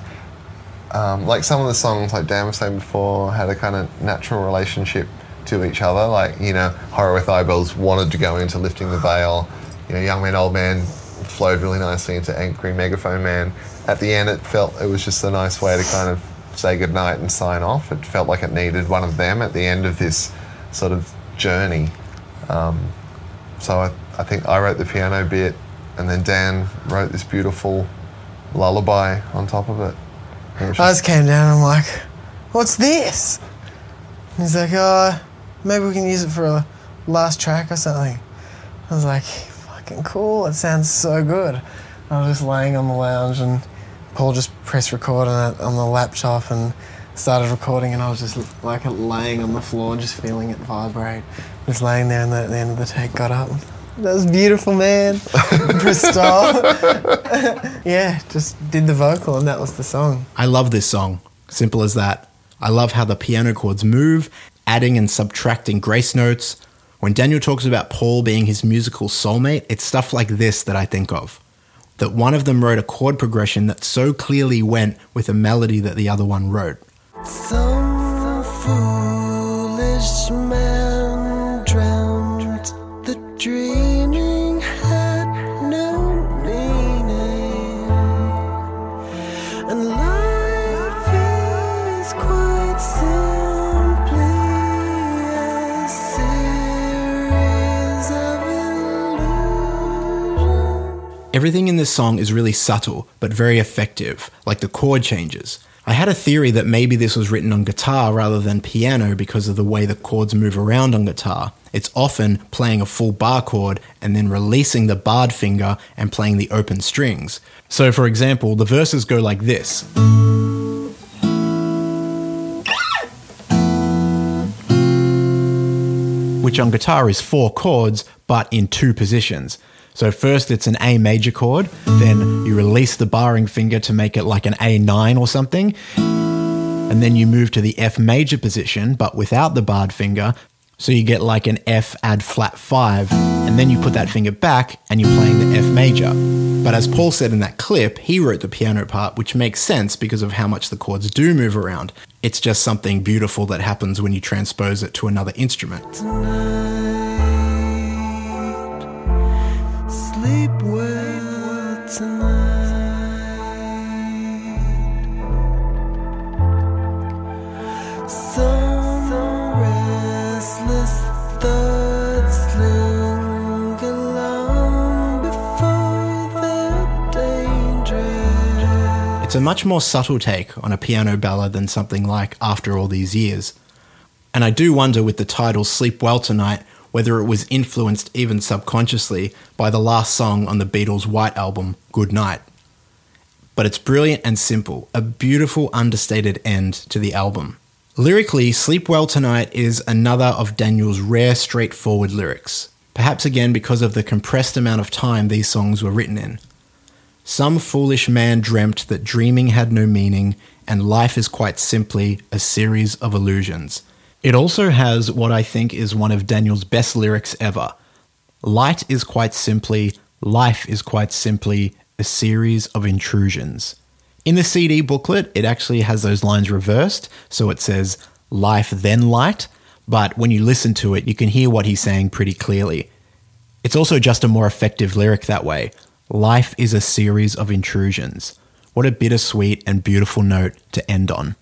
um, like some of the songs, like Dan was saying before, had a kind of natural relationship to each other. Like, you know, Horror with Eyeballs wanted to go into Lifting the Veil. You know, Young Man, Old Man flowed really nicely into Angry Megaphone Man. At the end, it felt it was just a nice way to kind of say goodnight and sign off. It felt like it needed one of them at the end of this sort of journey. Um, so I, I think I wrote the piano bit, and then Dan wrote this beautiful lullaby on top of it. I just- came down and I'm like, what's this? And he's like, oh, maybe we can use it for a last track or something. I was like, fucking cool. It sounds so good. I was just laying on the lounge and Paul just pressed record on it on the laptop and started recording and I was just like laying on the floor just feeling it vibrate. Just laying there and at the end of the take got up. That was beautiful, man. Pressed stop. yeah, just did the vocal and that was the song. I love this song. Simple as that. I love how the piano chords move, adding and subtracting grace notes. When Daniel talks about Paul being his musical soulmate, it's stuff like this that I think of. That one of them wrote a chord progression that so clearly went with a melody that the other one wrote. Some foolish man Everything in this song is really subtle, but very effective, like the chord changes. I had a theory that maybe this was written on guitar rather than piano because of the way the chords move around on guitar. It's often playing a full bar chord and then releasing the barred finger and playing the open strings. So, for example, the verses go like this. which on guitar is four chords, but in two positions. So first it's an A major chord, then you release the barring finger to make it like an A9 or something, and then you move to the F major position, but without the barred finger, so you get like an F add flat 5, and then you put that finger back and you're playing the F major. But as Paul said in that clip, he wrote the piano part, which makes sense because of how much the chords do move around. It's just something beautiful that happens when you transpose it to another instrument. It's a much more subtle take on a piano ballad than something like After All These Years. And I do wonder with the title Sleep Well Tonight whether it was influenced even subconsciously by the last song on the Beatles' White album, Good Night. But it's brilliant and simple, a beautiful understated end to the album. Lyrically, Sleep Well Tonight is another of Daniel's rare straightforward lyrics, perhaps again because of the compressed amount of time these songs were written in. Some foolish man dreamt that dreaming had no meaning, and life is quite simply a series of illusions. It also has what I think is one of Daniel's best lyrics ever. Light is quite simply, life is quite simply a series of intrusions. In the CD booklet, it actually has those lines reversed, so it says life then light, but when you listen to it, you can hear what he's saying pretty clearly. It's also just a more effective lyric that way. Life is a series of intrusions. What a bittersweet and beautiful note to end on.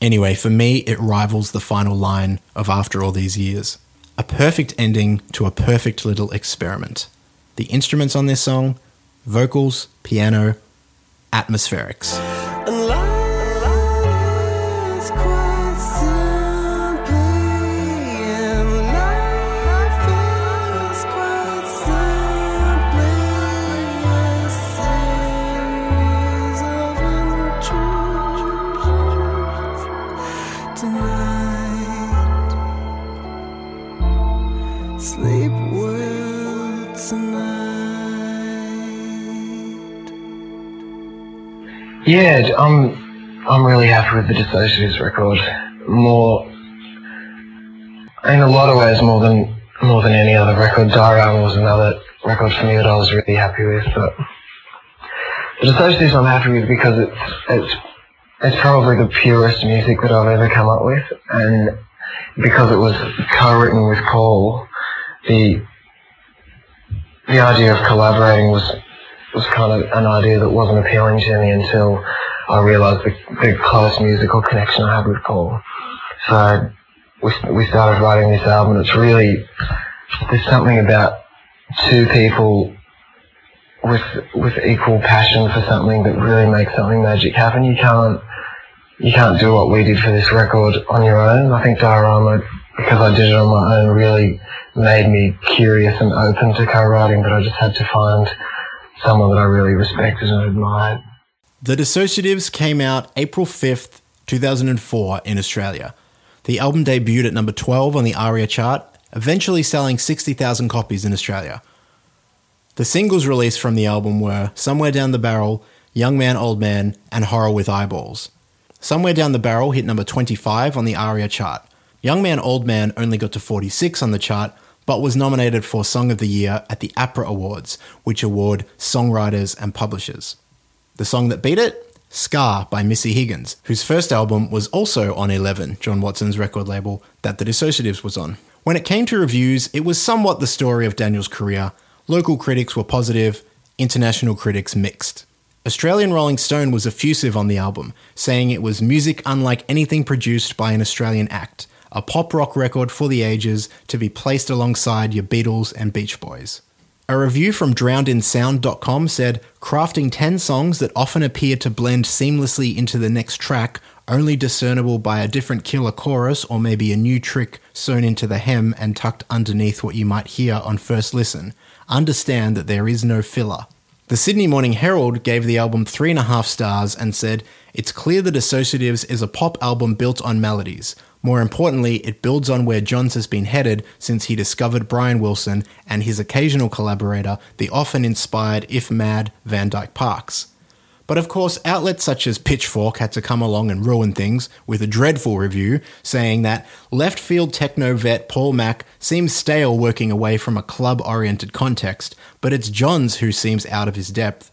Anyway, for me, it rivals the final line of After All These Years. A perfect ending to a perfect little experiment. The instruments on this song vocals, piano, atmospherics. Yeah, I'm I'm really happy with the Dissociatives record. More, in a lot of ways, more than more than any other record. Diorama was another record for me that I was really happy with, but the Dissociatives I'm happy with because it's it's it's probably the purest music that I've ever come up with, and because it was co-written with Paul, the the idea of collaborating was was kind of an idea that wasn't appealing to me until I realised the, the close musical connection I had with Paul. So we we started writing this album. It's really there's something about two people with with equal passion for something that really makes something magic happen. You can't you can't do what we did for this record on your own. I think Diorama, because I did it on my own, really made me curious and open to co-writing. But I just had to find someone that I really respected and admired. The Dissociatives came out April 5th, 2004 in Australia. The album debuted at number 12 on the ARIA chart, eventually selling 60,000 copies in Australia. The singles released from the album were Somewhere Down the Barrel, Young Man, Old Man, and Horror with Eyeballs. Somewhere Down the Barrel hit number 25 on the ARIA chart. Young Man, Old Man only got to 46 on the chart, but was nominated for Song of the Year at the APRA Awards, which award songwriters and publishers. The song that beat it? Scar by Missy Higgins, whose first album was also on 11, John Watson's record label, that The Dissociatives was on. When it came to reviews, it was somewhat the story of Daniel's career. Local critics were positive, international critics mixed. Australian Rolling Stone was effusive on the album, saying it was music unlike anything produced by an Australian act, a pop rock record for the ages to be placed alongside your Beatles and Beach Boys. A review from drownedinsound.com said, crafting 10 songs that often appear to blend seamlessly into the next track, only discernible by a different killer chorus or maybe a new trick sewn into the hem and tucked underneath what you might hear on first listen. Understand that there is no filler. The Sydney Morning Herald gave the album three and a half stars and said, It's clear that Dissociatives is a pop album built on melodies. More importantly, it builds on where Johns has been headed since he discovered Brian Wilson and his occasional collaborator, the often inspired, if mad, Van Dyke Parks. But of course, outlets such as Pitchfork had to come along and ruin things with a dreadful review saying that left field techno vet Paul Mac seems stale working away from a club oriented context, but it's Johns who seems out of his depth.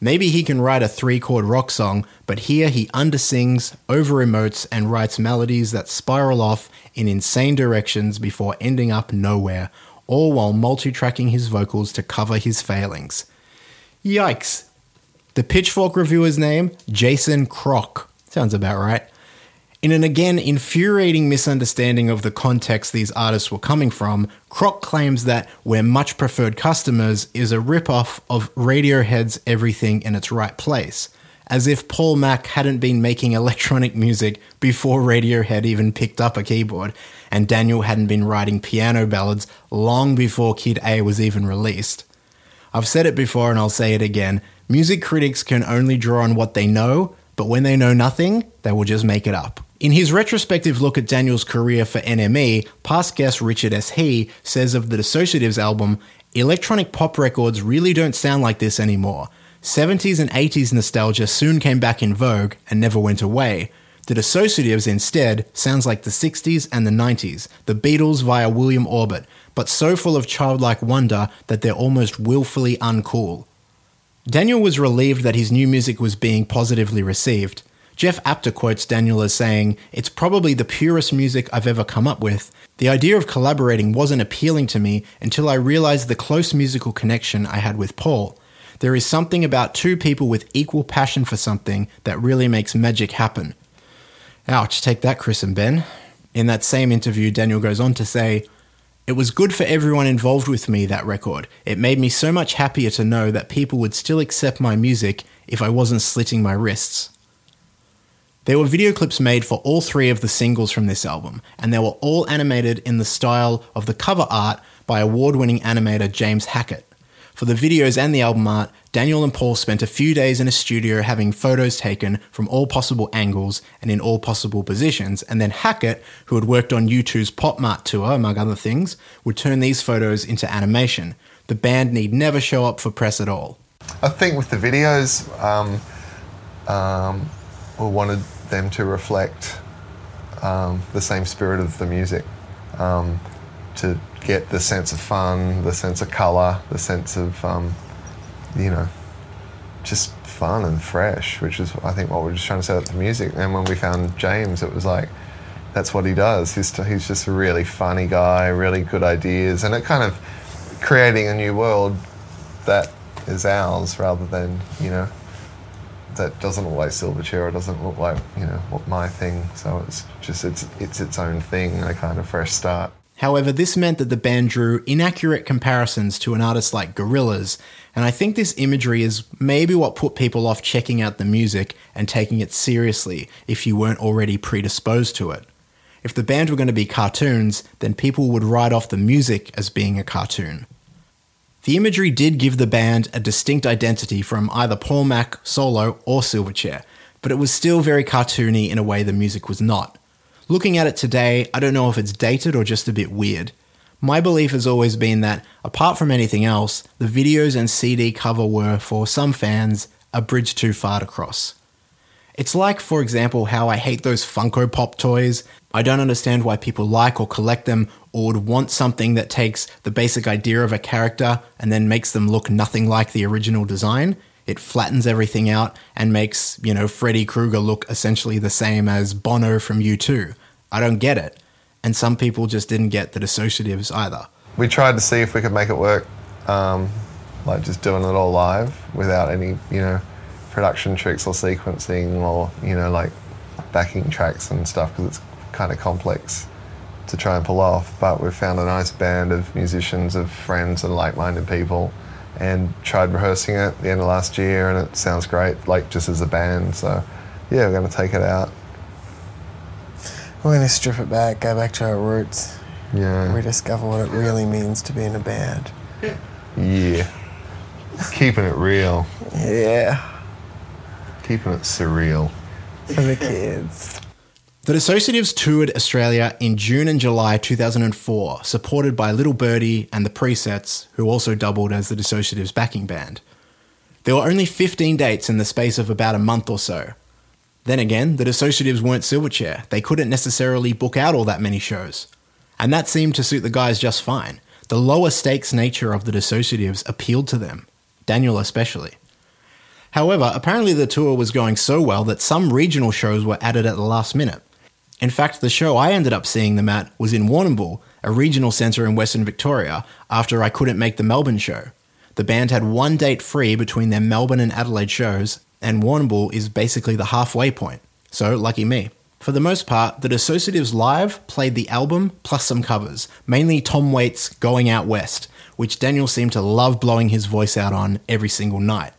Maybe he can write a three chord rock song, but here he undersings, over emotes, and writes melodies that spiral off in insane directions before ending up nowhere, all while multi tracking his vocals to cover his failings. Yikes! The Pitchfork reviewer's name, Jason Crock. Sounds about right. In an again infuriating misunderstanding of the context these artists were coming from, Crock claims that We're Much Preferred Customers is a rip-off of Radiohead's Everything in Its Right Place, as if Paul Mac hadn't been making electronic music before Radiohead even picked up a keyboard, and Daniel hadn't been writing piano ballads long before Kid A was even released. I've said it before and I'll say it again music critics can only draw on what they know, but when they know nothing, they will just make it up. In his retrospective look at Daniel's career for NME, past guest Richard S. He says of the Dissociatives album, electronic pop records really don't sound like this anymore. 70s and 80s nostalgia soon came back in vogue and never went away. The Dissociatives instead sounds like the 60s and the 90s, the Beatles via William Orbit, but so full of childlike wonder that they're almost willfully uncool. Daniel was relieved that his new music was being positively received. Jeff Apter quotes Daniel as saying, It's probably the purest music I've ever come up with. The idea of collaborating wasn't appealing to me until I realized the close musical connection I had with Paul. There is something about two people with equal passion for something that really makes magic happen. Ouch, take that, Chris and Ben. In that same interview, Daniel goes on to say, It was good for everyone involved with me, that record. It made me so much happier to know that people would still accept my music if I wasn't slitting my wrists. There were video clips made for all three of the singles from this album, and they were all animated in the style of the cover art by award winning animator James Hackett. For the videos and the album art, Daniel and Paul spent a few days in a studio having photos taken from all possible angles and in all possible positions, and then Hackett, who had worked on U2's Pop Mart tour, among other things, would turn these photos into animation. The band need never show up for press at all. I think with the videos, um, um, we wanted them to reflect um, the same spirit of the music, um, to get the sense of fun, the sense of colour, the sense of, um, you know, just fun and fresh, which is I think what we're just trying to set up the music. And when we found James, it was like that's what he does. He's he's just a really funny guy, really good ideas, and it kind of creating a new world that is ours rather than you know that doesn't look like Silverchair or doesn't look like you know what my thing. So it's just it's it's its own thing, a kind of fresh start. However, this meant that the band drew inaccurate comparisons to an artist like Gorillaz, and I think this imagery is maybe what put people off checking out the music and taking it seriously if you weren't already predisposed to it. If the band were going to be cartoons, then people would write off the music as being a cartoon. The imagery did give the band a distinct identity from either Paul Mac, Solo, or Silverchair, but it was still very cartoony in a way the music was not. Looking at it today, I don't know if it's dated or just a bit weird. My belief has always been that, apart from anything else, the videos and CD cover were, for some fans, a bridge too far to cross. It's like, for example, how I hate those Funko Pop toys. I don't understand why people like or collect them or would want something that takes the basic idea of a character and then makes them look nothing like the original design. It flattens everything out and makes, you know, Freddy Krueger look essentially the same as Bono from U2. I don't get it. And some people just didn't get the dissociatives either. We tried to see if we could make it work, um, like just doing it all live without any, you know, production tricks or sequencing or, you know, like backing tracks and stuff because it's kind of complex to try and pull off. But we've found a nice band of musicians, of friends and like-minded people and tried rehearsing it at the end of last year and it sounds great, like just as a band. So yeah, we're going to take it out. We're going to strip it back, go back to our roots, Yeah. rediscover what it really means to be in a band. Yeah. Keeping it real. Yeah, Keeping it surreal. for the kids. The Dissociatives toured Australia in June and July 2004, supported by Little Birdy and the Presets, who also doubled as the Dissociatives backing band. There were only 15 dates in the space of about a month or so. Then again, the Dissociatives weren't Silverchair. They couldn't necessarily book out all that many shows. And that seemed to suit the guys just fine. The lower stakes nature of the Dissociatives appealed to them, Daniel especially. However, apparently the tour was going so well that some regional shows were added at the last minute. In fact, the show I ended up seeing them at was in Warrnambool, a regional centre in Western Victoria, after I couldn't make the Melbourne show. The band had one date free between their Melbourne and Adelaide shows, and Warrnambool is basically the halfway point. So, lucky me. For the most part, the Dissociatives Live played the album plus some covers, mainly Tom Waits' Going Out West, which Daniel seemed to love blowing his voice out on every single night.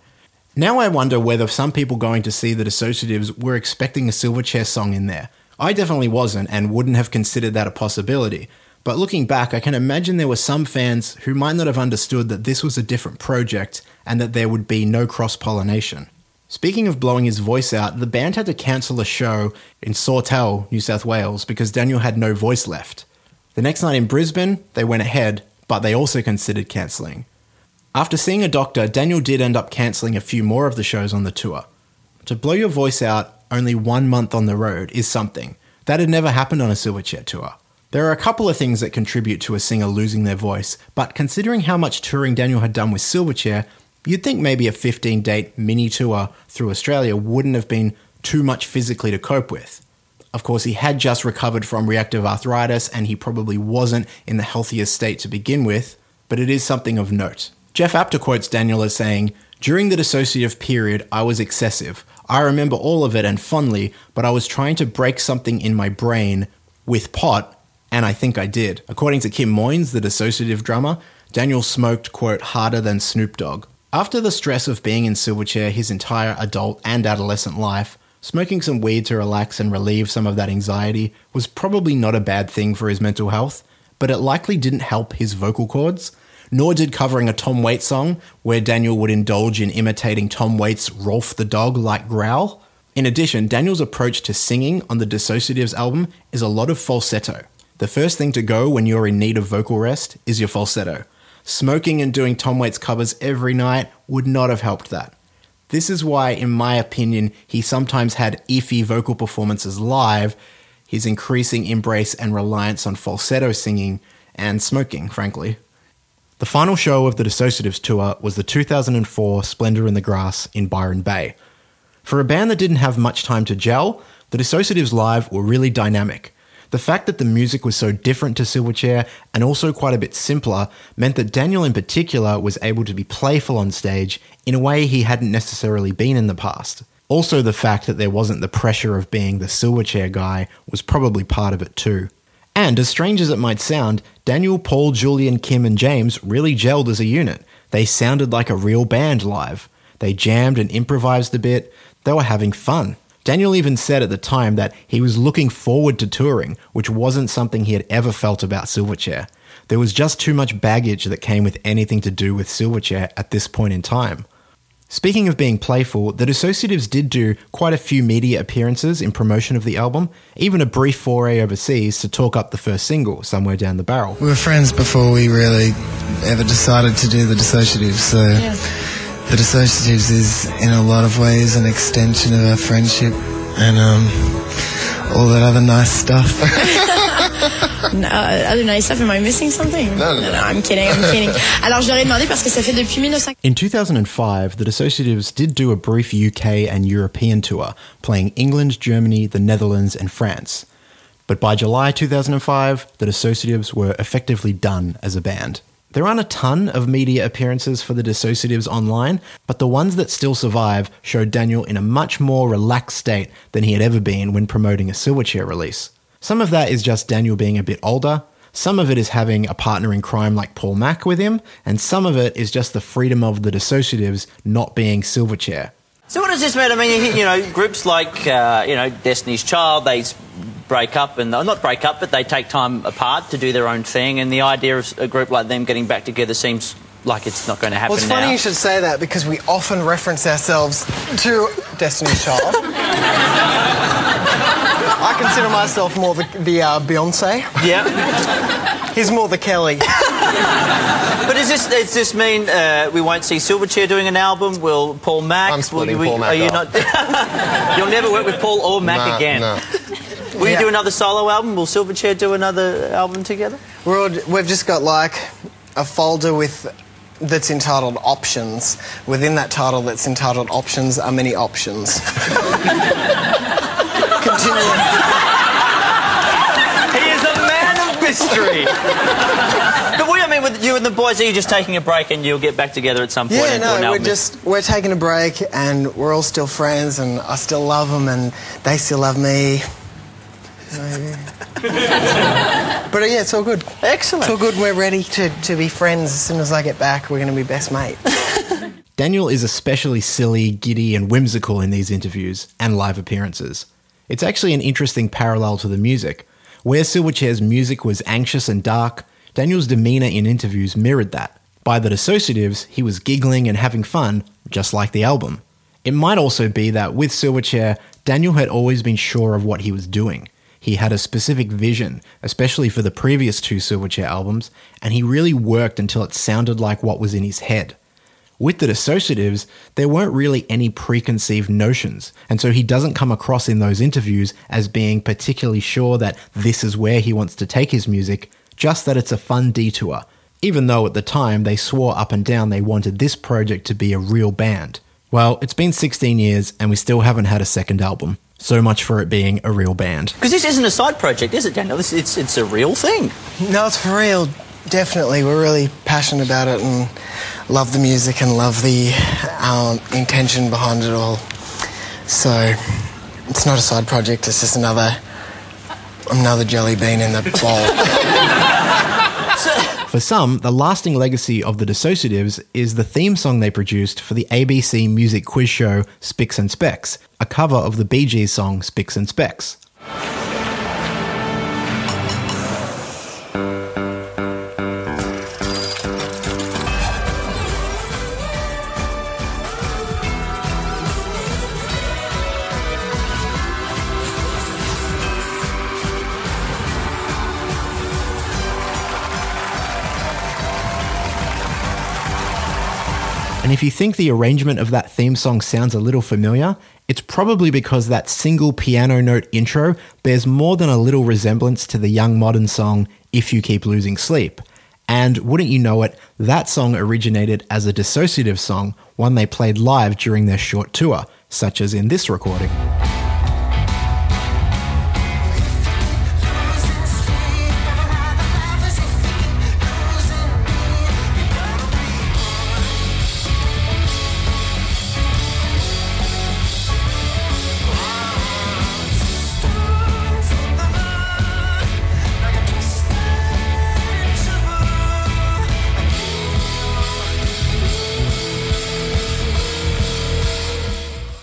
Now I wonder whether some people going to see the Dissociatives were expecting a Silverchair song in there. I definitely wasn't and wouldn't have considered that a possibility. But looking back, I can imagine there were some fans who might not have understood that this was a different project and that there would be no cross pollination. Speaking of blowing his voice out, the band had to cancel a show in Sawtell, New South Wales, because Daniel had no voice left. The next night in Brisbane, they went ahead, but they also considered cancelling. After seeing a doctor, Daniel did end up cancelling a few more of the shows on the tour. To blow your voice out only one month on the road is something. That had never happened on a Silverchair tour. There are a couple of things that contribute to a singer losing their voice, but considering how much touring Daniel had done with Silverchair, you'd think maybe a 15 date mini tour through Australia wouldn't have been too much physically to cope with. Of course, he had just recovered from reactive arthritis and he probably wasn't in the healthiest state to begin with, but it is something of note. Jeff Apter quotes Daniel as saying, During the dissociative period, I was excessive. I remember all of it and fondly, but I was trying to break something in my brain with pot, and I think I did. According to Kim Moyes, the dissociative drummer, Daniel smoked, quote, harder than Snoop Dogg. After the stress of being in Silverchair his entire adult and adolescent life, smoking some weed to relax and relieve some of that anxiety was probably not a bad thing for his mental health, but it likely didn't help his vocal cords. Nor did covering a Tom Waits song, where Daniel would indulge in imitating Tom Waits' Rowlf the dog like growl. In addition, Daniel's approach to singing on the Dissociatives album is a lot of falsetto. The first thing to go when you're in need of vocal rest is your falsetto. Smoking and doing Tom Waits covers every night would not have helped that. This is why, in my opinion, he sometimes had iffy vocal performances live, his increasing embrace and reliance on falsetto singing, and smoking, frankly. The final show of the Dissociatives tour was the 2004 Splendour in the Grass in Byron Bay. For a band that didn't have much time to gel, the Dissociatives live were really dynamic. The fact that the music was so different to Silverchair and also quite a bit simpler meant that Daniel in particular was able to be playful on stage in a way he hadn't necessarily been in the past. Also, the fact that there wasn't the pressure of being the Silverchair guy was probably part of it too. And as strange as it might sound, Daniel, Paul, Julian, Kim, and James really gelled as a unit. They sounded like a real band live. They jammed and improvised a bit. They were having fun. Daniel even said at the time that he was looking forward to touring, which wasn't something he had ever felt about Silverchair. There was just too much baggage that came with anything to do with Silverchair at this point in time. Speaking of being playful, the Dissociatives did do quite a few media appearances in promotion of the album, even a brief foray overseas to talk up the first single, Somewhere Down the Barrel. We were friends before we really ever decided to do the Dissociatives, so the Dissociatives is in a lot of ways an extension of our friendship and um, all that other nice stuff. No, other nice stuff. Am I missing something? No, no, no. I'm kidding. I'm kidding. Alors, je leur ai demandé parce que ça fait depuis 1900. In 2005, the Dissociatives did do a brief UK and European tour, playing England, Germany, the Netherlands, and France. But by July 2005, the Dissociatives were effectively done as a band. There aren't a ton of media appearances for the Dissociatives online, but the ones that still survive show Daniel in a much more relaxed state than he had ever been when promoting a Silverchair release. Some of that is just Daniel being a bit older, some of it is having a partner in crime like Paul Mac with him, and some of it is just the freedom of the Dissociatives not being Silverchair. So what does this mean? I mean, you, you know, groups like uh, you know Destiny's Child, they break up and uh, not break up, but they take time apart to do their own thing. And the idea of a group like them getting back together seems like it's not going to happen Well, it's now. funny you should say that because we often reference ourselves to Destiny's Child. I consider myself more the, the uh, Beyonce. Yeah. He's more the Kelly. But does this does this mean uh, we won't see Silverchair doing an album? Will Paul Mac? I'm splitting will, Paul Mac Are you up. not? You'll never work with Paul or Mack Nah, again. nah. Will you do another solo album? Will Silverchair do another album together? We're all, we've just got like a folder with that's entitled options. Within that title that's entitled options are many options. Continue. He is a man of mystery. but what do you mean with you and the boys? Are you just taking a break and you'll get back together at some point? Yeah, and no, we're album? just we're taking a break and we're all still friends and I still love them and they still love me. Maybe. but uh, yeah, it's all good. Excellent. It's all good. We're ready to, to be friends. As soon as I get back, we're going to be best mates. Daniel is especially silly, giddy, and whimsical in these interviews and live appearances. It's actually an interesting parallel to the music. Where Silverchair's music was anxious and dark, Daniel's demeanour in interviews mirrored that. By the Dissociatives, he was giggling and having fun, just like the album. It might also be that with Silverchair, Daniel had always been sure of what he was doing. He had a specific vision, especially for the previous two Silverchair albums, and he really worked until it sounded like what was in his head. With the dissociatives, there weren't really any preconceived notions, and so he doesn't come across in those interviews as being particularly sure that this is where he wants to take his music, just that it's a fun detour, even though at the time they swore up and down they wanted this project to be a real band. Well, it's been 16 years and we still haven't had a second album. So much for it being a real band. Because this isn't a side project, is it, Daniel? This, it's, it's a real thing. No, it's for real. Definitely, we're really passionate about it and love the music and love the um, intention behind it all. So it's not a side project. It's just another another jelly bean in the bowl. For some, the lasting legacy of the Dissociatives is the theme song they produced for the ABC music quiz show Spicks and Specks, a cover of the Bee Gees song Spicks and Specks. And if you think the arrangement of that theme song sounds a little familiar, it's probably because that single piano note intro bears more than a little resemblance to the young modern song If You Keep Losing Sleep. And wouldn't you know it, that song originated as a dissociative song, one they played live during their short tour, such as in this recording.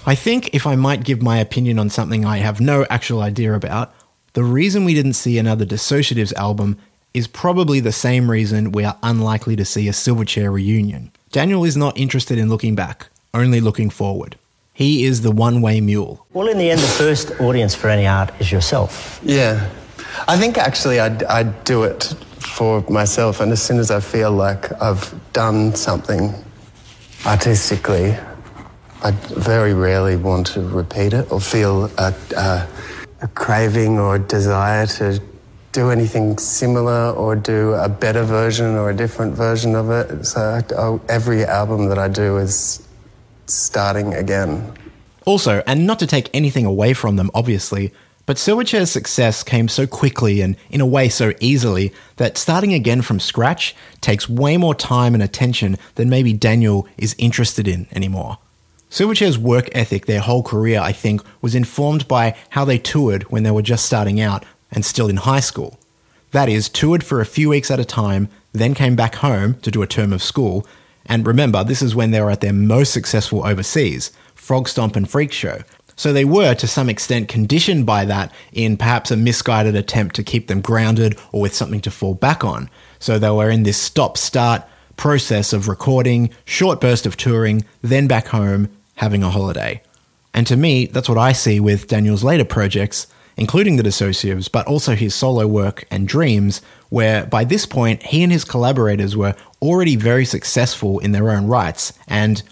I think if I might give my opinion on something I have no actual idea about, the reason we didn't see another Dissociatives album is probably the same reason we are unlikely to see a Silverchair reunion. Daniel is not interested in looking back, only looking forward. He is the one way mule. Well, in the end, the first audience for any art is yourself. Yeah. I think actually I'd, I'd do it for myself, and as soon as I feel like I've done something artistically, I very rarely want to repeat it or feel a, a, a craving or desire to do anything similar or do a better version or a different version of it. So I, I, every album that I do is starting again. Also, and not to take anything away from them, obviously, but Silverchair's success came so quickly and, in a way, so easily that starting again from scratch takes way more time and attention than maybe Daniel is interested in anymore. Silverchair's work ethic their whole career, I think, was informed by how they toured when they were just starting out and still in high school. That is, toured for a few weeks at a time, then came back home to do a term of school. And remember, this is when they were at their most successful overseas Frogstomp and Freak Show. So they were, to some extent, conditioned by that in perhaps a misguided attempt to keep them grounded or with something to fall back on. So they were in this stop start process of recording, short burst of touring, then back home, having a holiday. And to me, that's what I see with Daniel's later projects, including the Dissociatives, but also his solo work and Dreams, where by this point, he and his collaborators were already very successful in their own rights. And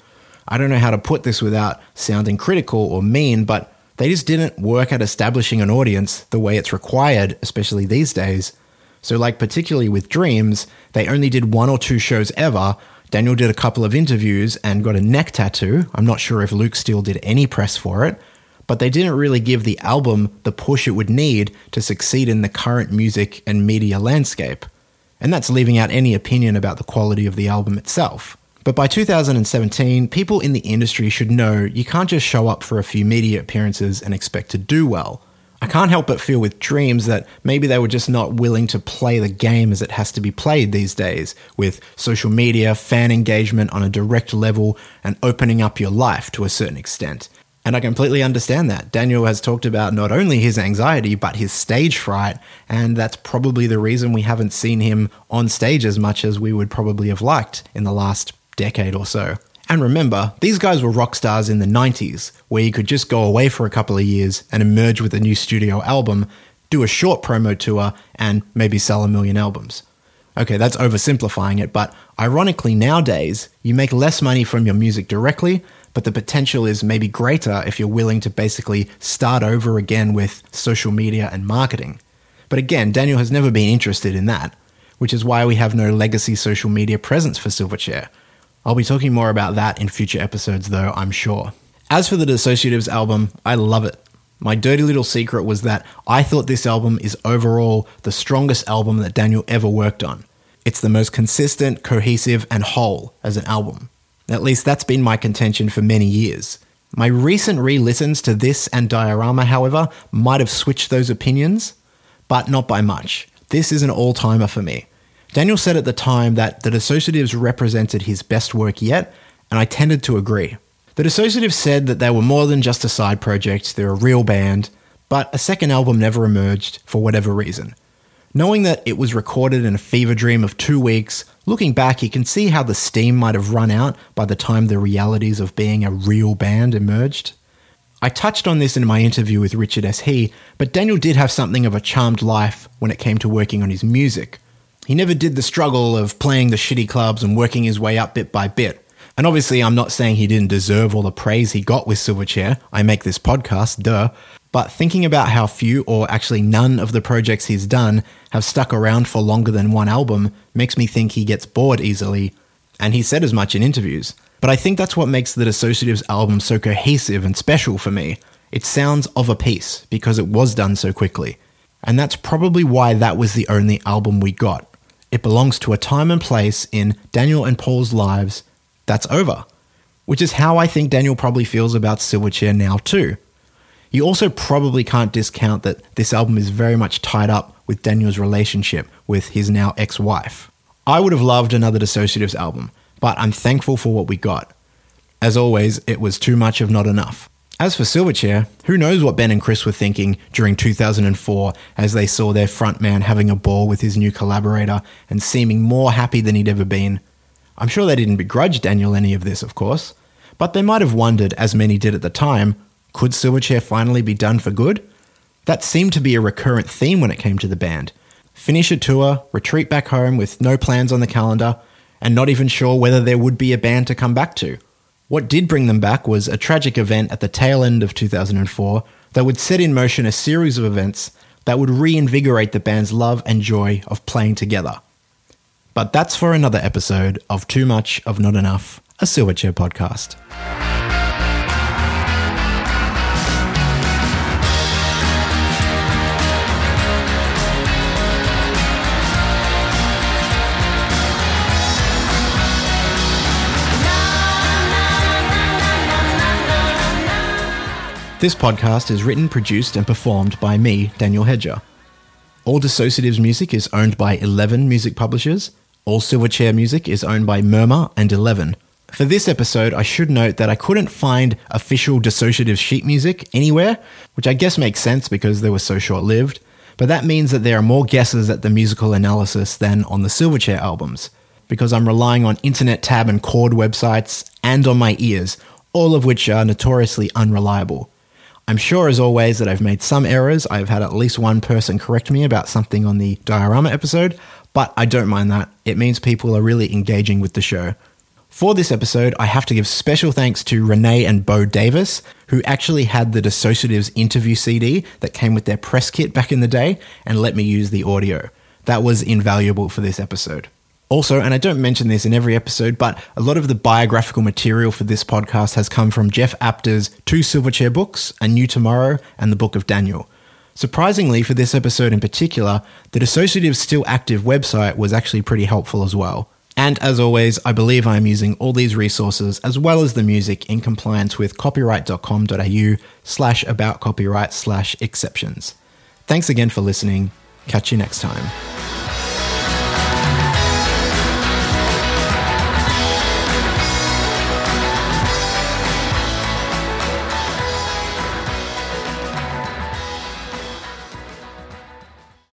I don't know how to put this without sounding critical or mean, but they just didn't work at establishing an audience the way it's required, especially these days. So, like, particularly with Dreams, they only did one or two shows ever, Daniel did a couple of interviews and got a neck tattoo. I'm not sure if Luke Steele did any press for it, but they didn't really give the album the push it would need to succeed in the current music and media landscape. And that's leaving out any opinion about the quality of the album itself. But by 2017, people in the industry should know you can't just show up for a few media appearances and expect to do well. I can't help but feel with Dreams that maybe they were just not willing to play the game as it has to be played these days, with social media, fan engagement on a direct level, and opening up your life to a certain extent. And I completely understand that. Daniel has talked about not only his anxiety, but his stage fright, and that's probably the reason we haven't seen him on stage as much as we would probably have liked in the last decade or so. And remember, these guys were rock stars in the 90s, where you could just go away for a couple of years and emerge with a new studio album, do a short promo tour, and maybe sell a million albums. Okay, that's oversimplifying it, but ironically, nowadays, you make less money from your music directly, but the potential is maybe greater if you're willing to basically start over again with social media and marketing. But again, Daniel has never been interested in that, which is why we have no legacy social media presence for Silverchair. I'll be talking more about that in future episodes, though, I'm sure. As for the Dissociatives album, I love it. My dirty little secret was that I thought this album is overall the strongest album that Daniel ever worked on. It's the most consistent, cohesive, and whole as an album. At least that's been my contention for many years. My recent re listens to this and Diorama, however, might have switched those opinions, but not by much. This is an all timer for me. Daniel said at the time that the Dissociatives represented his best work yet, and I tended to agree. The Dissociatives said that they were more than just a side project, they're a real band, but a second album never emerged for whatever reason. Knowing that it was recorded in a fever dream of two weeks, looking back, you can see how the steam might have run out by the time the realities of being a real band emerged. I touched on this in my interview with Richard S. He, but Daniel did have something of a charmed life when it came to working on his music. He never did the struggle of playing the shitty clubs and working his way up bit by bit. And obviously, I'm not saying he didn't deserve all the praise he got with Silverchair. I make this podcast, duh. But thinking about how few or actually none of the projects he's done have stuck around for longer than one album makes me think he gets bored easily, and he said as much in interviews. But I think that's what makes the Dissociatives album so cohesive and special for me. It sounds of a piece because it was done so quickly. And that's probably why that was the only album we got. It belongs to a time and place in Daniel and Paul's lives that's over. Which is how I think Daniel probably feels about Silverchair now, too. You also probably can't discount that this album is very much tied up with Daniel's relationship with his now ex wife. I would have loved another Dissociatives album, but I'm thankful for what we got. As always, it was too much of not enough. As for Silverchair, who knows what Ben and Chris were thinking during 2004 as they saw their frontman having a ball with his new collaborator and seeming more happy than he'd ever been. I'm sure they didn't begrudge Daniel any of this, of course, but they might have wondered, as many did at the time, could Silverchair finally be done for good? That seemed to be a recurrent theme when it came to the band. Finish a tour, retreat back home with no plans on the calendar, and not even sure whether there would be a band to come back to. What did bring them back was a tragic event at the tail end of 2004 that would set in motion a series of events that would reinvigorate the band's love and joy of playing together. But that's for another episode of Too Much of Not Enough, a Silverchair podcast. This podcast is written, produced, and performed by me, Daniel Hedger. All Dissociatives music is owned by 11 music publishers. All Silverchair music is owned by Murmur and Eleven. For this episode, I should note that I couldn't find official Dissociative sheet music anywhere, which I guess makes sense because they were so short lived. But that means that there are more guesses at the musical analysis than on the Silverchair albums, because I'm relying on Internet Tab and Chord websites and on my ears, all of which are notoriously unreliable. I'm sure, as always, that I've made some errors. I've had at least one person correct me about something on the diorama episode, but I don't mind that. It means people are really engaging with the show. For this episode, I have to give special thanks to Renee and Bo Davis, who actually had the Dissociatives interview CD that came with their press kit back in the day and let me use the audio. That was invaluable for this episode. Also, and I don't mention this in every episode, but a lot of the biographical material for this podcast has come from Jeff Apter's two Silverchair books, A New Tomorrow and the Book of Daniel. Surprisingly, for this episode in particular, the Dissociatives Still Active website was actually pretty helpful as well. And as always, I believe I am using all these resources as well as the music in compliance with copyright.com.au slash about copyright slash exceptions. Thanks again for listening. Catch you next time.